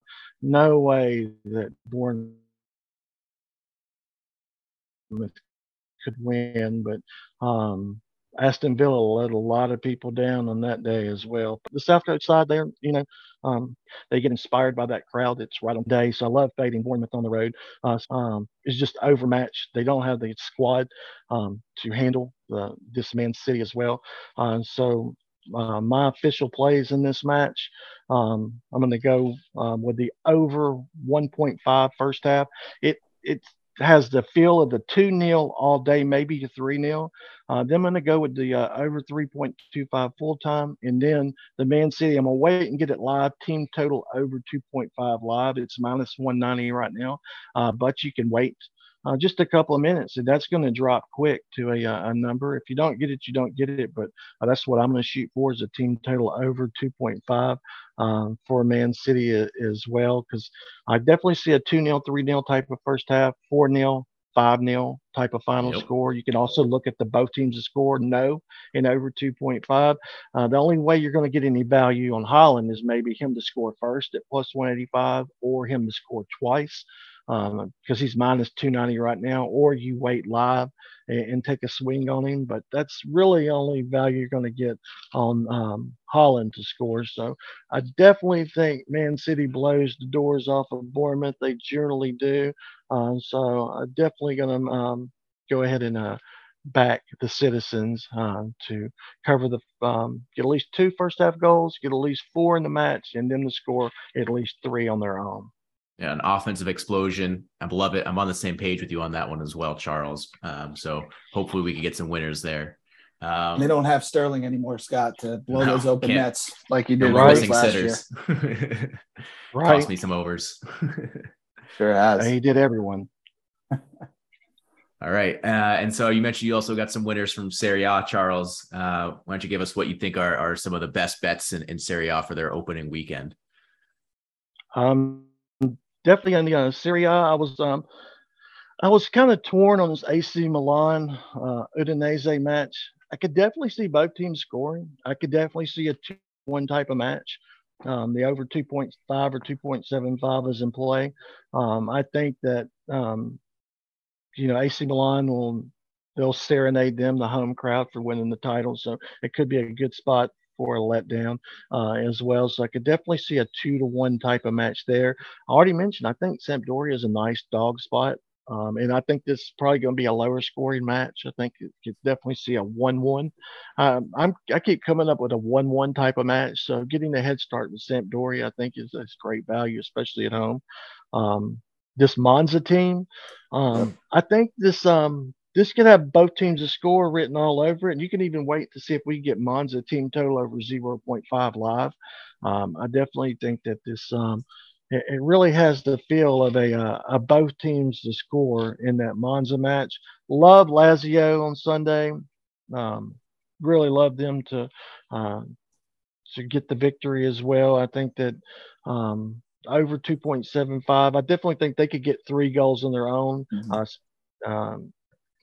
[SPEAKER 4] No way that Bournemouth could win, but um, Aston Villa let a lot of people down on that day as well. The South Coast side, there, you know, um, they get inspired by that crowd that's right on day. So I love fading Bournemouth on the road. Uh, um, it's just overmatched. They don't have the squad um, to handle the, this Man City as well. Uh, so uh, my official plays in this match, um, I'm going to go um, with the over 1.5 first half. It it's has the feel of the 2 0 all day, maybe a 3 0. Uh, then I'm going to go with the uh, over 3.25 full time. And then the Man City, I'm going to wait and get it live. Team total over 2.5 live. It's minus 190 right now, uh, but you can wait uh, just a couple of minutes, and that's going to drop quick to a, uh, a number. If you don't get it, you don't get it. But uh, that's what I'm going to shoot for is a team total over 2.5 um, for Man City as well, because I definitely see a 2 0, 3 0 type of first half, 4 0, 5 0 type of final yep. score. You can also look at the both teams to score no and over 2.5. Uh, the only way you're going to get any value on Haaland is maybe him to score first at plus 185 or him to score twice because um, he's minus 290 right now, or you wait live and, and, take a swing on him. But that's really only value you're going to get on um, Haaland to score. So I definitely think Man City blows the doors off of Bournemouth. They generally do. Uh, so I'm definitely going to um, go ahead and uh, back the citizens uh, to cover the um, get at least two first half goals, get at least four in the match, and then to score at least three on their own
[SPEAKER 2] an offensive explosion. I love it. I'm on the same page with you on that one as well, Charles. Um, so hopefully we can get some winners there.
[SPEAKER 1] Um, they don't have Sterling anymore, Scott, to blow no, those open nets like you did *laughs*
[SPEAKER 2] right. last sitters. year. right. Cost me some overs. *laughs*
[SPEAKER 1] sure has.
[SPEAKER 4] He did everyone. *laughs*
[SPEAKER 2] All right. Uh, and so you mentioned you also got some winners from Serie A, Charles. Uh, why don't you give us what you think are, are some of the best bets in, in Serie A for their opening weekend?
[SPEAKER 4] Um, definitely on the uh, Serie A, I was um, I was kind of torn on this AC Milan uh, Udinese match. I could definitely see both teams scoring. I could definitely see a two-one type of match. Um, the over 2.5 or 2.75 is in play. Um, I think that um, you know, AC Milan will they'll serenade them, the home crowd, for winning the title. So it could be a good spot for a letdown uh, as well. So I could definitely see a two to one type of match there. I already mentioned I think Sampdoria is a nice dog spot. Um, and I think this is probably going to be a lower scoring match. I think you could definitely see a one-one. Um, I'm I keep coming up with a one-one type of match. So getting a head start with Sampdoria, I think is, is great value, especially at home. Um, this Monza team. Um, I think this um, this could have both teams a score written all over it. And you can even wait to see if we get Monza team total over 0.5 live. Um, I definitely think that this um, it, it, really has the feel of a, uh, a both teams to score in that Monza match. Love Lazio on Sunday. Um, really love them to uh, to get the victory as well. I think that um, over 2.75. I definitely think they could get three goals on their own. Mm-hmm. Uh, um,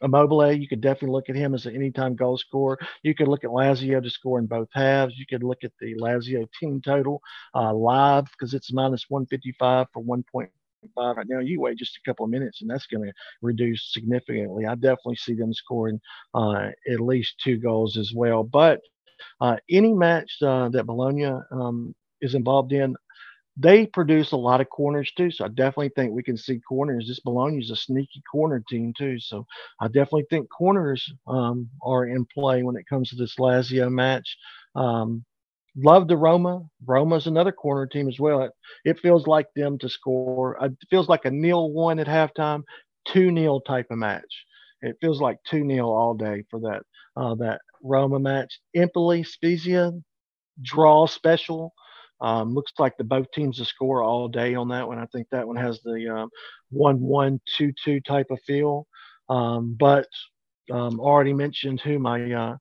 [SPEAKER 4] Immobile, you could definitely look at him as an anytime goal scorer. You could look at Lazio to score in both halves. You could look at the Lazio team total uh, live because it's minus 155 for 1.5 right now. You wait just a couple of minutes, and that's going to reduce significantly. I definitely see them scoring uh, at least two goals as well. But uh, any match uh, that Bologna um, is involved in, they produce a lot of corners too. So I definitely think we can see corners. This Bologna is a sneaky corner team too. So I definitely think corners um, are in play when it comes to this Lazio match. Um, love the Roma. Roma's another corner team as well. It, it feels like them to score. It feels like a nil one at halftime, two nil type of match. It feels like two nil all day for that uh, that Roma match. Empoli Spezia draw special. Um, looks like the both teams to score all day on that one. I think that one has the um, one one two two type of feel. Um, but um, already mentioned who my uh,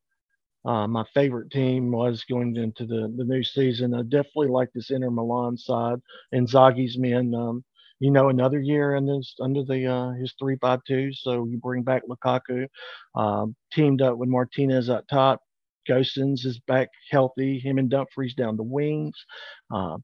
[SPEAKER 4] uh, my favorite team was going into the, the new season. I definitely like this Inter Milan side. Inzaghi's men. Um, you know, another year in this under the uh, his three five two. So you bring back Lukaku, um, teamed up with Martinez up top. Gosens is back healthy. Him and Dumfries down the wings, uh,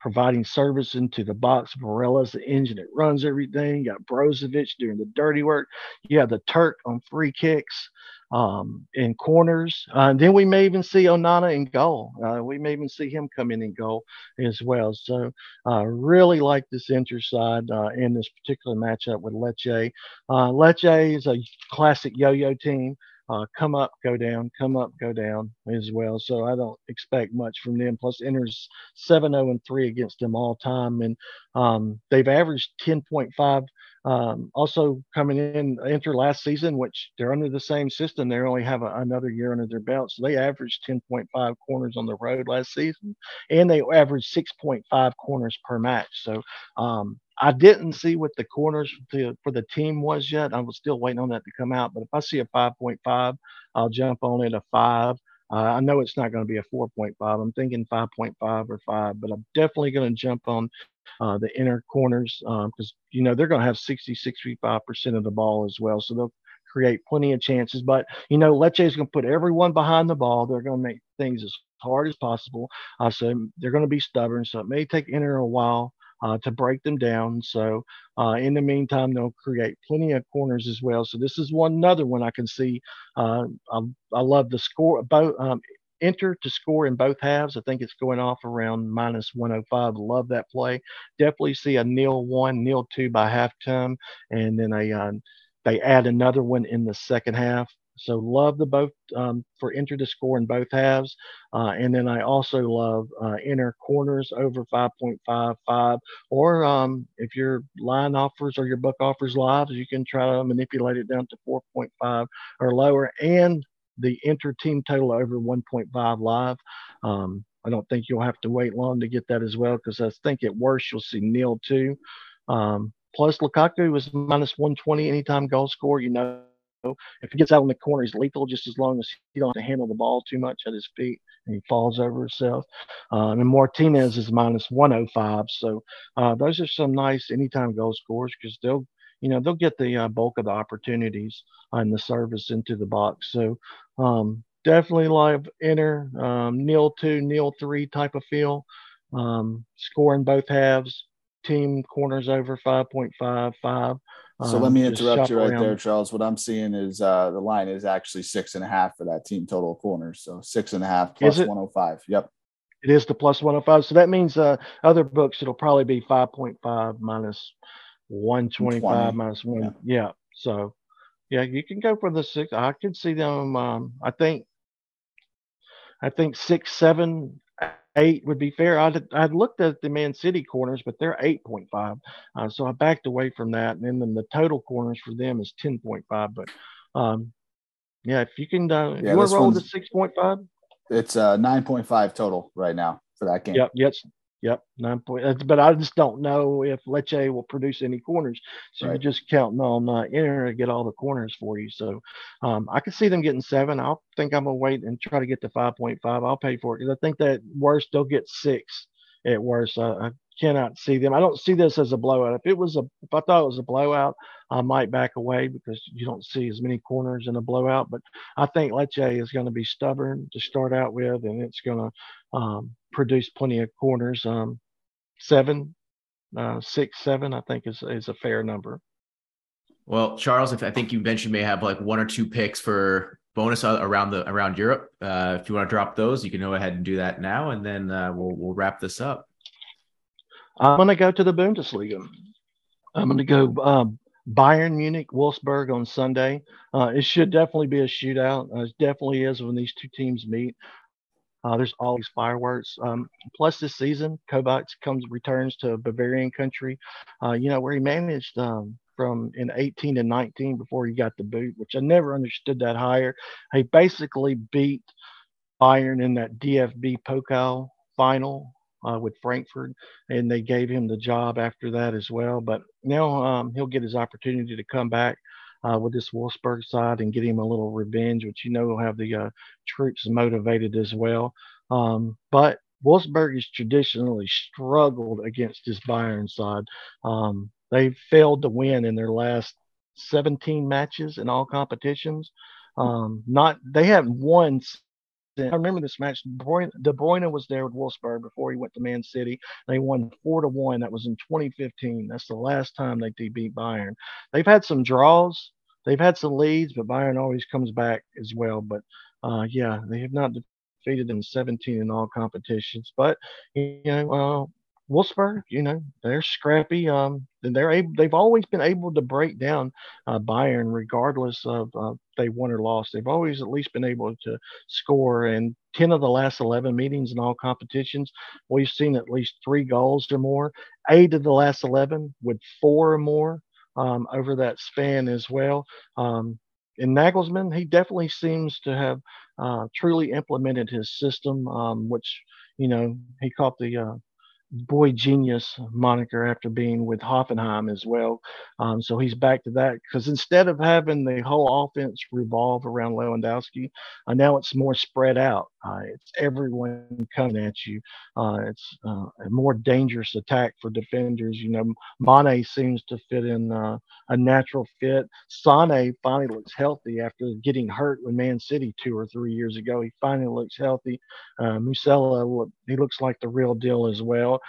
[SPEAKER 4] providing service into the box. Barella's the engine that runs everything. You got Brozovic doing the dirty work. You have the Turk on free kicks um, in corners. Uh, and then we may even see Onana in goal. Uh, we may even see him come in in goal as well. So uh, really like this Inter side uh, in this particular matchup with Lecce. Uh, Lecce is a classic yo-yo team uh, come up, go down, come up, go down as well. So I don't expect much from them. Plus, Inter's 7 0 and 3 against them all time. And um, they've averaged 10.5. Um, also, coming in, Enter last season, which they're under the same system, they only have a, another year under their belt. So they averaged 10.5 corners on the road last season, and they averaged 6.5 corners per match. So um, I didn't see what the corners to, for the team was yet. I was still waiting on that to come out. But if I see a 5.5, I'll jump on it a five. Uh, I know it's not going to be a 4.5. I'm thinking 5.5 or five, but I'm definitely going to jump on uh, the Inter corners because um, you know they're going to have 60, 65 percent of the ball as well. So they'll create plenty of chances. But you know, Lecce is going to put everyone behind the ball. They're going to make things as hard as possible. Uh, so they're going to be stubborn. So it may take Inter a while uh, to break them down. So uh, in the meantime, they'll create plenty of corners as well. So this is one another one I can see. Uh, I, I, love the score both. Um, Inter to score in both halves. I think it's going off around minus 105. Love that play. Definitely see a nil one, nil two by halftime, and then a uh, they add another one in the second half. So love the both um, for Inter to score in both halves, uh, and then I also love uh, Inter corners over 5.55. Or um, if your line offers or your book offers live, you can try to manipulate it down to 4.5 or lower, and the Inter team total over 1.5 live. Um, I don't think you'll have to wait long to get that as well because I think at worst you'll see nil two. Um, plus Lukaku was minus 120 anytime goal score. You know, if he gets out in the corner, he's lethal just as long as he don't have to handle the ball too much at his feet and he falls over himself. Um, and Martinez is minus 105. So uh, those are some nice anytime goal scores because they'll you know they'll get the uh, bulk of the opportunities on the service into the box. So um, definitely live Inter um, nil two, nil three type of feel. Um, scoring both halves, team corners over 5.5,
[SPEAKER 1] So let me interrupt you right around. there, Charles. What I'm seeing is uh, the line is actually six and a half for that team total corners. So six and a half plus 105. Yep.
[SPEAKER 4] It is the plus 105. So that means uh, other books, it'll probably be 5.5 minus 125 minus one. Yeah. yeah. So, yeah, you can go for the six. I could see them. Um, I think, I think six, seven, eight would be fair. I'd, I'd looked at the Man City corners, but they're 8.5. Uh, so I backed away from that. And then the total corners for them is 10.5. But um, yeah, if you can, uh, yeah, you want to roll to 6.5?
[SPEAKER 1] It's uh, 9.5 total right now for that game.
[SPEAKER 4] Yep. Yes. Yep, nine point. But I just don't know if Lecce will produce any corners. So right. you're just counting on uh, Inter to get all the corners for you. So um, I can see them getting seven. I'll think I'm gonna wait and try to get to five point five. I'll pay for it because I think that worst they'll get six at worst. I, I cannot see them. I don't see this as a blowout. If it was a, if I thought it was a blowout, I might back away because you don't see as many corners in a blowout. But I think Lecce is going to be stubborn to start out with, and it's going to um, produce plenty of corners. Um, seven, uh, six, seven, I think is is a fair number.
[SPEAKER 2] Well, Charles, if I think you mentioned may have like one or two picks for bonus around the around Europe. Uh, if you want to drop those, you can go ahead and do that now, and then uh, we'll we'll wrap this up.
[SPEAKER 4] I'm going to go to the Bundesliga. I'm going to go um, Bayern Munich, Wolfsburg on Sunday. Uh, it should definitely be a shootout. Uh, it definitely is when these two teams meet. Uh, there's always fireworks. Um, plus, this season, Kovac comes returns to Bavarian country. Uh, you know where he managed um, from in 18 and 19 before he got the boot, which I never understood that hire. He basically beat Bayern in that DFB Pokal final uh, with Frankfurt, and they gave him the job after that as well. But now um, he'll get his opportunity to come back uh, with this Wolfsburg side and get him a little revenge, which you know will have the uh, troops motivated as well. Um, but Wolfsburg has traditionally struggled against this Bayern side. Um, they failed to win in their last 17 matches in all competitions. Um, not they haven't won I remember this match. De Bruyne, was there with Wolfsburg before he went to Man City. They won four to one. That was in 2015. That's the last time they beat Bayern. They've had some draws. They've had some leads, but Bayern always comes back as well. But uh, yeah, they have not defeated them 17 in all competitions. But you know, uh, Wolfsburg, you know, they're scrappy. Um, they're able. They've always been able to break down uh, Bayern, regardless of uh, they won or lost. They've always at least been able to score. And ten of the last eleven meetings in all competitions, we've seen at least three goals or more. Eight of the last eleven with four or more um, over that span as well. Um, and Nagelsmann, he definitely seems to have uh, truly implemented his system, um, which you know he caught the uh, boy genius moniker after being with Hoffenheim as well. Um, so he's back to that because instead of having the whole offense revolve around Lewandowski, uh, now it's more spread out. Uh, it's everyone coming at you. Uh, it's uh, a more dangerous attack for defenders. You know, Mane seems to fit in uh, a natural fit. Sane finally looks healthy after getting hurt with Man City two or three years ago. He finally looks healthy. Uh, Musiala, he looks like the real deal as well.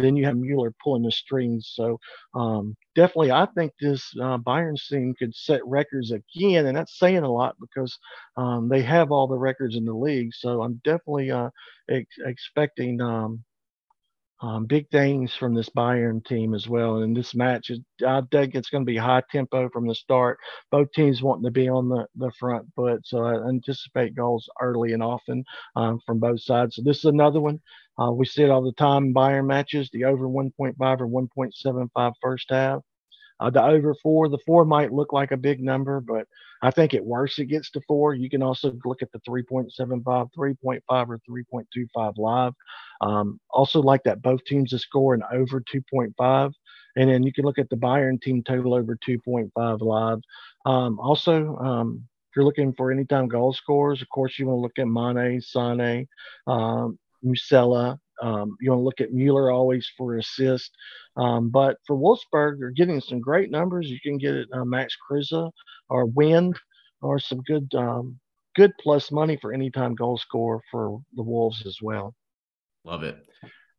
[SPEAKER 4] Then you have Mueller pulling the strings. So um, definitely, I think this uh, Bayern team could set records again, and that's saying a lot because um, they have all the records in the league. So I'm definitely uh, ex- expecting um, um, big things from this Bayern team as well. And this match, I think it's going to be high tempo from the start. Both teams wanting to be on the, the front foot. So I anticipate goals early and often um, from both sides. So this is another one. Uh, we see it all the time in Bayern matches, the over 1.5 or 1.75 first half. Uh, the over four, the four might look like a big number, but I think at worst it gets to four. You can also look at the 3.75, 3.5, or 3.25 live. Um, also, like that both teams to score an over 2.5. And then you can look at the Bayern team total over 2.5 live. Um, also, um, if you're looking for anytime goal scores, of course, you want to look at Mane, Sane, um, Musiala. Um, you want to look at Mueller always for assist. Um, but for Wolfsburg, they're getting some great numbers. You can get uh, Max Kruse or Wind or some good um, good plus money for anytime goal score for the Wolves as well.
[SPEAKER 2] Love it.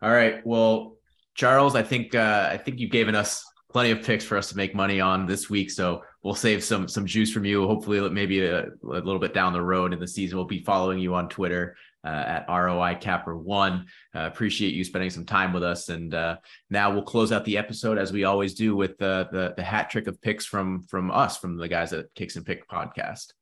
[SPEAKER 2] All right. Well, Charles, I think uh, I think you've given us plenty of picks for us to make money on this week. So we'll save some some juice from you. Hopefully, maybe a, a little bit down the road in the season, we'll be following you on Twitter uh, at ROI Capper One. Uh, appreciate you spending some time with us. And uh, now we'll close out the episode as we always do with the the, the hat trick of picks from from us, from the guys at Kicks and Pick podcast.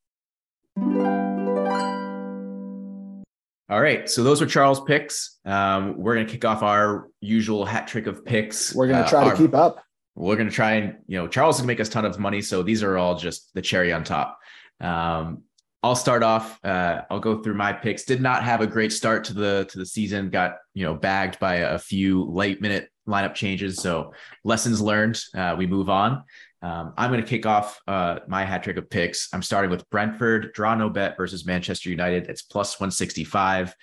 [SPEAKER 2] All right, so those were Charles' picks. Um, we're gonna kick off our usual hat trick of picks.
[SPEAKER 1] We're gonna
[SPEAKER 2] uh,
[SPEAKER 1] try to keep up.
[SPEAKER 2] We're gonna try and you know Charles is gonna make us a ton of money, so these are all just the cherry on top. Um, I'll start off. Uh, I'll go through my picks. Did not have a great start to the to the season. Got you know bagged by a few late minute lineup changes. So lessons learned. Uh, we move on. Um, I'm going to kick off uh, my hat trick of picks. I'm starting with Brentford, draw no bet versus Manchester United. It's plus 165.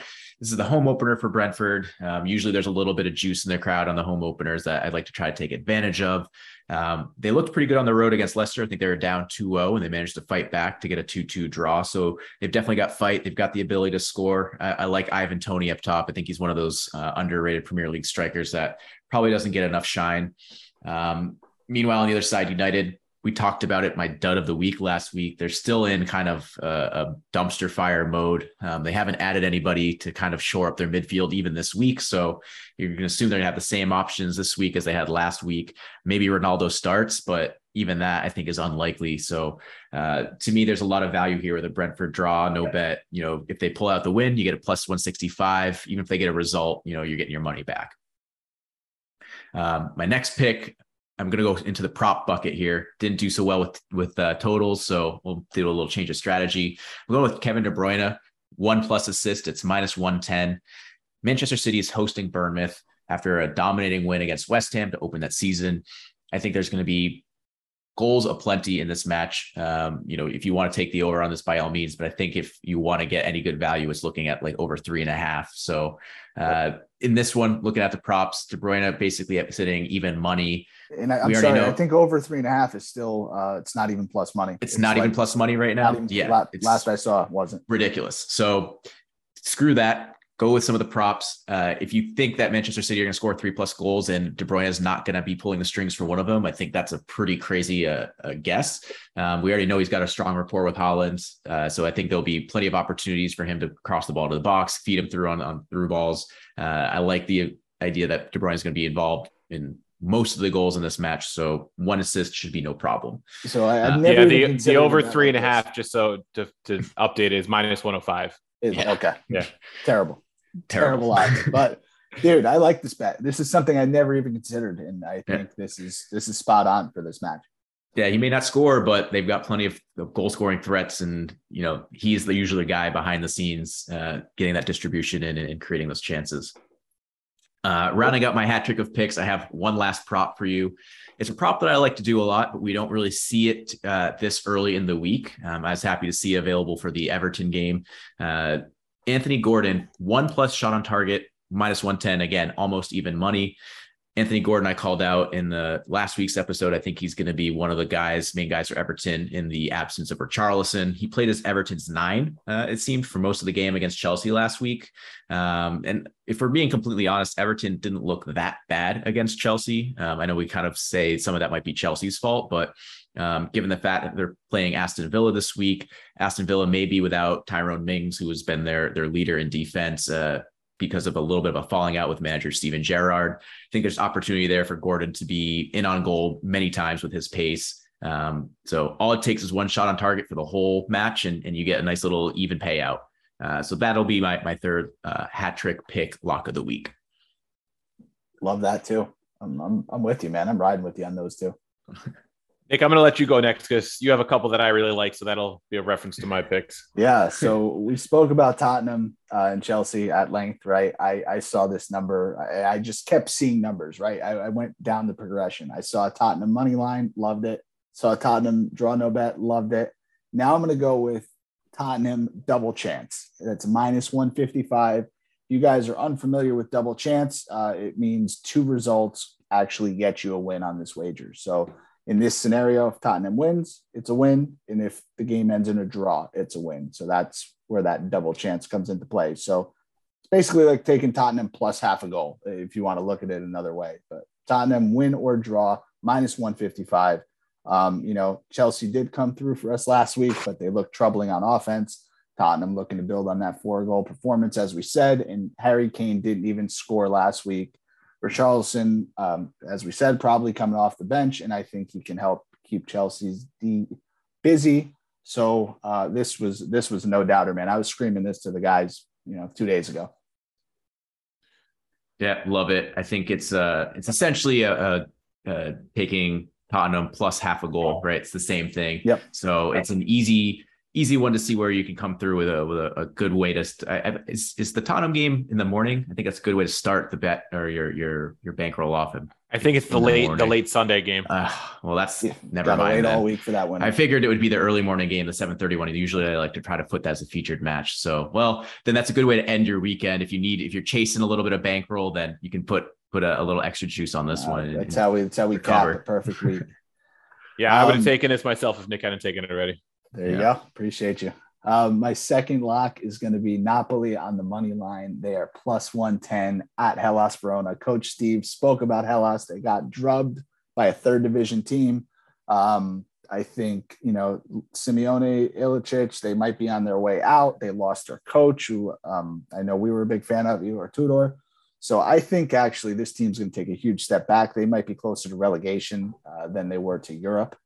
[SPEAKER 2] This is the home opener for Brentford. Um, usually there's a little bit of juice in the crowd on the home openers that I'd like to try to take advantage of. Um, they looked pretty good on the road against Leicester. I think they were down 2 0 and they managed to fight back to get a 2 2 draw. So they've definitely got fight. They've got the ability to score. I, I like Ivan Tony up top. I think he's one of those uh, underrated Premier League strikers that probably doesn't get enough shine. Um, meanwhile, on the other side, United, we talked about it my dud of the week last week. They're still in kind of a, a dumpster fire mode. Um, they haven't added anybody to kind of shore up their midfield even this week. So you're going to assume they're going to have the same options this week as they had last week. Maybe ronaldo starts but even that i think is unlikely. So uh, to me there's a lot of value here with a brentford draw. No bet you know if they pull out the win you get a plus 165 even if they get a result you know you're getting your money back. Um, my next pick I'm going to go into the prop bucket here. Didn't do so well with with uh, totals, so we'll do a little change of strategy. We'll go with Kevin De Bruyne, one plus assist. It's minus 110. Manchester City is hosting Bournemouth after a dominating win against West Ham to open that season. I think there's going to be goals aplenty in this match. Um, you know, if you want to take the over on this by all means, but I think if you want to get any good value, it's looking at like over three and a half. So uh, in this one, looking at the props, De Bruyne basically sitting even money.
[SPEAKER 1] And I, am sorry, know, I think over three and a half is still uh, it's not even plus money.
[SPEAKER 2] It's, it's not like, even plus money right now. Even, yeah,
[SPEAKER 1] last, last I saw it wasn't
[SPEAKER 2] ridiculous. So screw that go with some of the props. Uh, if you think that Manchester City are going to score three plus goals and De Bruyne is not going to be pulling the strings for one of them, I think that's a pretty crazy uh, uh, guess. Um, we already know he's got a strong rapport with Haaland, uh, so I think there'll be plenty of opportunities for him to cross the ball to the box, feed him through on, on through balls. Uh, I like the idea that De Bruyne is going to be involved in most of the goals in this match. So one assist should be no problem.
[SPEAKER 1] So I,
[SPEAKER 3] uh, yeah, the, the over three and a half, just so to, to update is minus 105.
[SPEAKER 1] Is,
[SPEAKER 3] yeah.
[SPEAKER 1] Okay.
[SPEAKER 3] Yeah.
[SPEAKER 1] Terrible terrible, odds. But dude, I like this bet. This is something I never even considered, and I think yeah. this is this is spot on for this match.
[SPEAKER 2] Yeah, he may not score, but they've got plenty of goal scoring threats, and you know he's the usually guy behind the scenes, uh, getting that distribution in and, and creating those chances. Uh, rounding out my hat trick of picks, I have one last prop for you. It's a prop that I like to do a lot, but we don't really see it uh, this early in the week. Um, I was happy to see available for the Everton game. Uh, Anthony Gordon, one plus shot on target, minus 110. Again, almost even money. Anthony Gordon, I called out in the last week's episode. I think he's going to be one of the guys, main guys for Everton in the absence of Richarlison. He played as Everton's nine, uh, it seemed, for most of the game against Chelsea last week. Um, and if we're being completely honest, Everton didn't look that bad against Chelsea. Um, I know we kind of say some of that might be Chelsea's fault, but um, given the fact that they're playing Aston Villa this week. Aston Villa may be without Tyrone Mings, who has been their their leader in defense uh, because of a little bit of a falling out with manager Steven Gerrard. I think there's opportunity there for Gordon to be in on goal many times with his pace. Um, so all it takes is one shot on target for the whole match, and, and you get a nice little even payout. Uh, so that'll be my my third uh, hat trick pick lock of the week.
[SPEAKER 1] Love that too. I'm, I'm I'm with you, man. I'm riding with you on those two. *laughs*
[SPEAKER 3] Nick, I'm going to let you go next because you have a couple that I really like, so that'll be a reference to my picks.
[SPEAKER 1] Yeah. So we spoke about Tottenham uh, and Chelsea at length, right? I, I saw this number. I, I just kept seeing numbers, right? I, I, went down the progression. I saw Tottenham money line, loved it. Saw Tottenham draw no bet, loved it. Now I'm going to go with Tottenham double chance. That's minus 155. You guys are unfamiliar with double chance. Uh, it means two results actually get you a win on this wager. So in this scenario, if Tottenham wins, it's a win. And if the game ends in a draw, it's a win. So that's where that double chance comes into play. So it's basically like taking Tottenham plus half a goal, if you want to look at it another way. But Tottenham win or draw, minus 155. Um, you know, Chelsea did come through for us last week, but they looked troubling on offense. Tottenham looking to build on that four goal performance, as we said. And Harry Kane didn't even score last week. Richarlison, um, as we said, probably coming off the bench, and I think he can help keep Chelsea's D busy. So uh, this was this was no doubter, man. I was screaming this to the guys, you know, two days ago.
[SPEAKER 2] Yeah, love it. I think it's uh it's essentially a, a, a taking Tottenham plus half a goal, right? It's the same thing.
[SPEAKER 1] Yep.
[SPEAKER 2] So it's an easy easy one to see where you can come through with a with a, a good way to. St- I, is is the Tottenham game in the morning? I think that's a good way to start the bet or your your your bankroll off. And
[SPEAKER 3] I think it's the late the, the late Sunday game.
[SPEAKER 2] Uh, well, that's
[SPEAKER 1] Yeah,
[SPEAKER 2] never
[SPEAKER 1] Gotta
[SPEAKER 2] mind.
[SPEAKER 1] wait all week for that one.
[SPEAKER 2] I figured it would be the early morning game, the seven thirty one. Usually, I like to try to put that as a featured match. So, well, then that's a good way to end your weekend. If you need, if you're chasing a little bit of bankroll, then you can put put a, a little extra juice on this
[SPEAKER 1] Uh,
[SPEAKER 2] one.
[SPEAKER 1] that's how we that's how we cap
[SPEAKER 2] recover.
[SPEAKER 1] a perfect week. *laughs*
[SPEAKER 3] Yeah, I would have
[SPEAKER 1] Um,
[SPEAKER 3] taken this myself if Nick hadn't taken it already.
[SPEAKER 1] There you go. Appreciate you. Um, my second lock is going to be Napoli on the money line. They are plus 110 at Hellas Verona. Coach Steve spoke about Hellas. They got drubbed by a third division team. Um, I think, you know, Simeone Ilicic, they might be on their way out. They lost their coach, who um, I know we were a big fan of, Igor Tudor. So I think actually this team's going to take a huge step back. They might be closer to relegation uh, than they were to Europe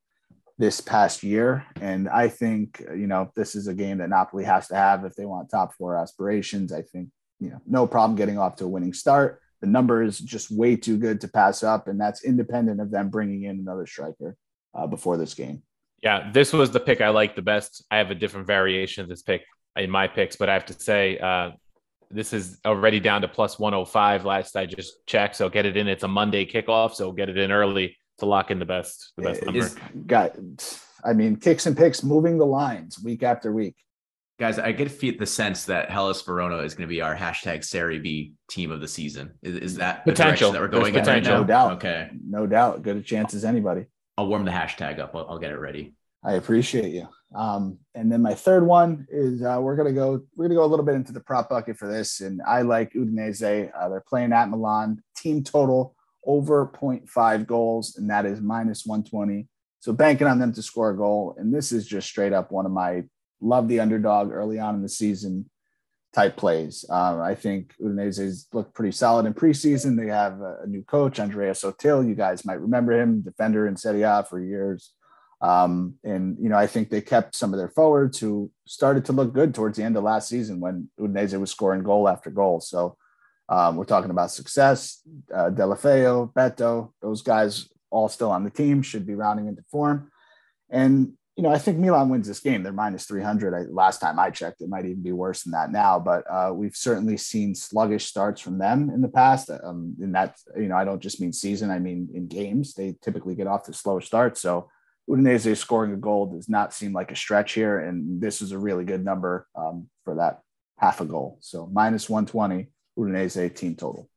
[SPEAKER 1] this past year. And I think, you know, this is a game that Napoli has to have if they want top four aspirations. I think, you know, no problem getting off to a winning start. The number is just way too good to pass up. And that's independent of them bringing in another striker uh, before this game.
[SPEAKER 3] Yeah, this was the pick I like the best. I have a different variation of this pick in my picks, but I have to say, uh, this is already down to plus 105 last I just checked. So get it in. It's a Monday kickoff. So get it in early to lock in the best, the best number.
[SPEAKER 2] Is-
[SPEAKER 1] Got, I mean, kicks and picks moving the lines week after week.
[SPEAKER 2] Guys, I get the sense that Hellas Verona is going to be our hashtag Serie B team of the season. Is, is that
[SPEAKER 3] Potential.
[SPEAKER 2] that we're going in
[SPEAKER 3] potential.
[SPEAKER 2] now?
[SPEAKER 1] No doubt.
[SPEAKER 2] Okay,
[SPEAKER 1] No doubt. Good a chance as anybody.
[SPEAKER 2] I'll warm the hashtag up. I'll, I'll get it ready.
[SPEAKER 1] I appreciate you. Um, and then my third one is uh, we're gonna go we're gonna go a little bit into the prop bucket for this, and I like Udinese. Uh, they're playing at Milan. Team total over 0.5 goals, and that is minus 120. So banking on them to score a goal, and this is just straight up one of my love the underdog early on in the season type plays. Um, I think Udinese's looked pretty solid in preseason. They have a, new coach, Andrea Sottil. You guys might remember him, defender in Serie A for years. Um, and you know, I think they kept some of their forwards who started to look good towards the end of last season when Udinese was scoring goal after goal. So um, we're talking about success. Uh, Deulofeu, Beto, those guys all still on the team should be rounding into form. And you know, I think Milan wins this game. They're minus 300. I, last time I checked, it might even be worse than that now. But uh, we've certainly seen sluggish starts from them in the past. Um, and that, you know, I don't just mean season, I mean in games. They typically get off to slow starts. So Udinese scoring a goal does not seem like a stretch here. And this is a really good number um, for that half a goal. So minus 120, Udinese team total.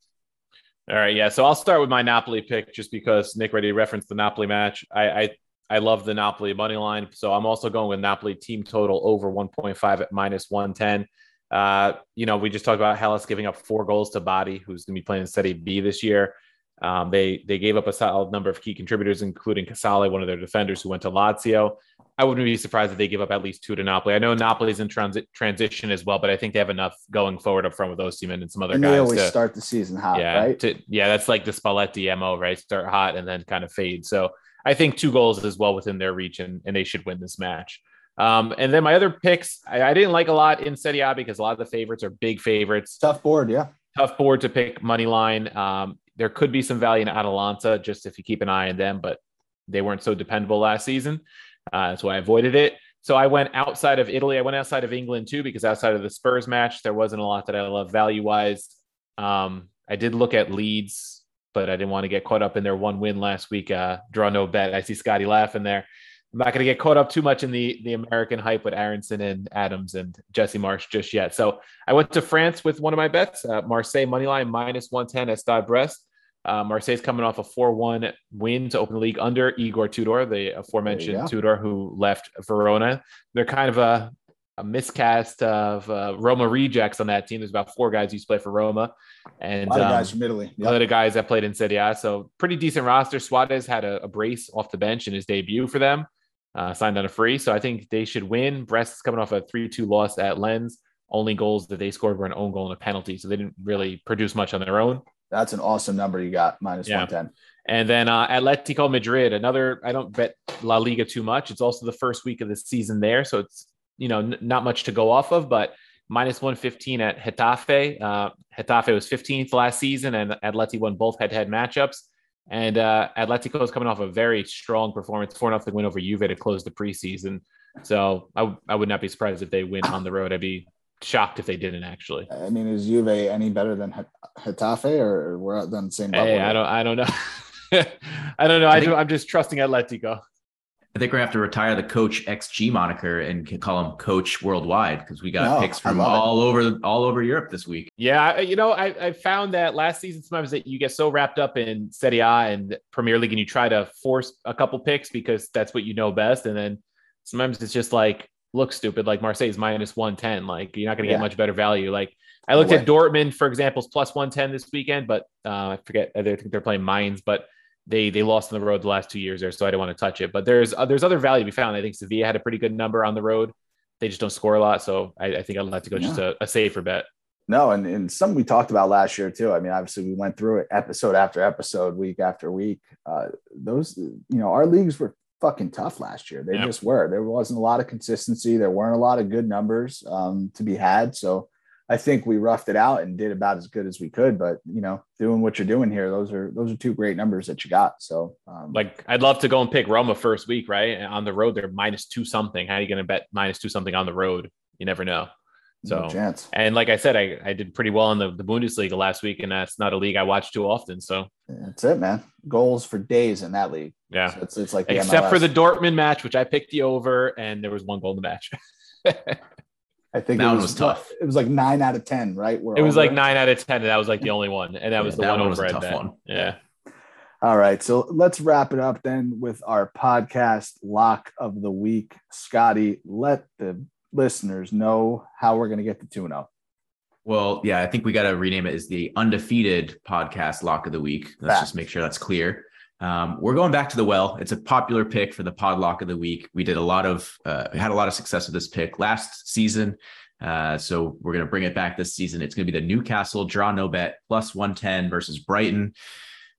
[SPEAKER 3] All right, yeah. So I'll start with my Napoli pick just because Nick already referenced the Napoli match. I I, I love the Napoli money line, so I'm also going with Napoli team total over 1.5 at minus 110. Uh, you know, we just talked about Hellas giving up four goals to Bari, who's going to be playing in Serie B this year. Um, they they gave up a solid number of key contributors, including Casale, one of their defenders who went to Lazio. I wouldn't be surprised if they give up at least two to Napoli. I know Napoli's in transit transition as well, but I think they have enough going forward up front with Osimhen and some other
[SPEAKER 1] And
[SPEAKER 3] guys.
[SPEAKER 1] they always
[SPEAKER 3] to-
[SPEAKER 1] start the season hot,
[SPEAKER 3] yeah,
[SPEAKER 1] right?
[SPEAKER 3] to- yeah, that's like the Spalletti mo, right? Start hot and then kind of fade. So I think two goals is well within their reach, and, and they should win this match. Um, and then my other picks, I, I didn't like a lot in Serie A because a lot of the favorites are big favorites.
[SPEAKER 1] Tough board, yeah.
[SPEAKER 3] Tough board to pick money line. Um, there could be some value in Atalanta just if you keep an eye on them, but they weren't so dependable last season. Uh, that's why I avoided it. So I went outside of Italy. I went outside of England too, because outside of the Spurs match, there wasn't a lot that I love value wise. Um, I did look at Leeds, but I didn't want to get caught up in their one win last week. Uh, draw no bet. I see Scotty laughing there. I'm not going to get caught up too much in the the American hype with Aaronson and Adams and Jesse Marsch just yet. So I went to France with one of my bets, uh, Marseille moneyline minus 110 at Stade Brest. Uh, Marseille's coming off a 4-1 win to open the league under Igor Tudor, the aforementioned Tudor who left Verona. They're kind of a, a miscast of uh, Roma rejects on that team. There's about four guys who used to play for Roma, and
[SPEAKER 1] a lot um, guys from Italy.
[SPEAKER 3] Yep. A lot of guys that played in Serie A. So pretty decent roster. Suarez had a, a brace off the bench in his debut for them, uh, signed on a free. So I think they should win. Brest is coming off a 3-2 loss at Lens. Only goals that they scored were an own goal and a penalty, so they didn't really produce much on their own.
[SPEAKER 1] That's an awesome number you got, minus yeah. 110.
[SPEAKER 3] And then uh, Atletico Madrid, another, I don't bet La Liga too much. It's also the first week of the season there. So it's, you know, n- not much to go off of, but minus 115 at Getafe. Uh, Getafe was 15th last season, and Atleti won both head to head matchups. And uh, Atletico is coming off a very strong performance, 4 0 win over Juve to close the preseason. So I, w- I would not be surprised if they win on the road. I'd be shocked if they didn't actually.
[SPEAKER 1] I mean, is Juve any better than Getafe, or we're on the same
[SPEAKER 3] level? Hey, I don't, I don't know. *laughs* I don't know. I, I think, I'm just trusting Atletico.
[SPEAKER 2] I think we're gonna have to retire the Coach XG moniker and call him Coach Worldwide because we got no, picks from all it. over all over Europe this week.
[SPEAKER 3] Yeah, you know, I, I found that last season sometimes that you get so wrapped up in Serie A and Premier League and you try to force a couple picks because that's what you know best, and then sometimes it's just like look stupid. Like Marseille's minus 110. Like you're not going to get much better value. Like I looked at Dortmund, for example, is plus 110 this weekend, but uh, I forget. I think they're playing Mainz, but they they lost on the road the last two years there, so I don't want to touch it. But there's uh, there's other value to be found. I think Sevilla had a pretty good number on the road. They just don't score a lot, so I, I think I'd like to go yeah. just a, a safer bet.
[SPEAKER 1] No, and, and something we talked about last year too. I mean, obviously we went through it episode after episode, week after week. Uh, those, you know, our leagues were fucking tough last year. They just were. There wasn't a lot of consistency. There weren't a lot of good numbers um, to be had. So I think we roughed it out and did about as good as we could. But you know, doing what you're doing here, those are those are two great numbers that you got. So
[SPEAKER 3] um, like, I'd love to go and pick Roma first week, right? And on the road, they're minus two something. How are you going to bet minus two something on the road? You never know. So, no chance. and like I said, I, I did pretty well in the, the Bundesliga last week, and that's not a league I watch too often. So
[SPEAKER 1] that's it, man. Goals for days in that league.
[SPEAKER 3] Yeah,
[SPEAKER 1] so it's, it's like
[SPEAKER 3] except MLS. for the Dortmund match, which I picked the over, and there was one goal in the match. *laughs*
[SPEAKER 1] I think that it was, was, tough. It was like nine out of ten, right?
[SPEAKER 3] We're it was over. like nine out of ten, and that was like the only one, and that yeah, was the that one, one over. tough one. Yeah.
[SPEAKER 1] All right, so let's wrap it up then with our podcast lock of the week. Scotty, let the listeners know how we're going to get the 2 0.
[SPEAKER 2] Well, yeah, I think we got to rename it as the undefeated podcast lock of the week. Let's just make sure that's clear. Um, we're going back to the well. It's a popular pick for the pod lock of the week. We did a lot of, uh, had a lot of success with this pick last season. Uh, so we're going to bring it back this season. It's going to be the Newcastle draw no bet plus 110 versus Brighton.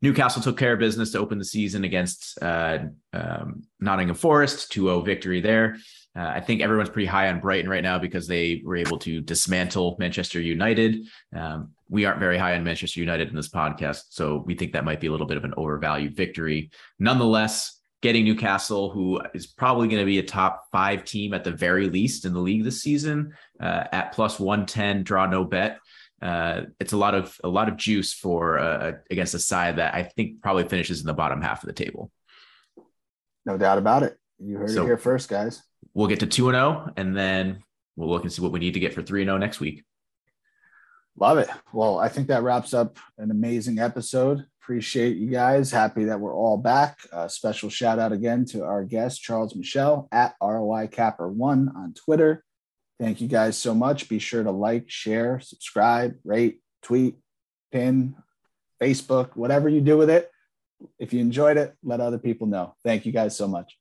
[SPEAKER 2] Newcastle took care of business to open the season against uh, um, Nottingham Forest, 2 0 victory there. Uh, I think everyone's pretty high on Brighton right now because they were able to dismantle Manchester United. Um, we aren't very high on Manchester United in this podcast, so we think that might be a little bit of an overvalued victory. Nonetheless, getting Newcastle, who is probably going to be a top five team at the very least in the league this season, uh, at plus one ten, draw no bet. Uh, it's a lot of a lot of juice for uh, against a side that I think probably finishes in the bottom half of the table.
[SPEAKER 1] No doubt about it. You heard so, it here first, guys
[SPEAKER 2] we'll get to 2 and 0 and then we'll look and see what we need to get for 3 and 0 next week.
[SPEAKER 1] Love it. Well, I think that wraps up an amazing episode. Appreciate you guys. Happy that we're all back. Uh, special shout out again to our guest, Charles Meshell at ROI Capper1 on Twitter. Thank you guys so much. Be sure to like, share, subscribe, rate, tweet, pin, Facebook, whatever you do with it. If you enjoyed it, let other people know. Thank you guys so much.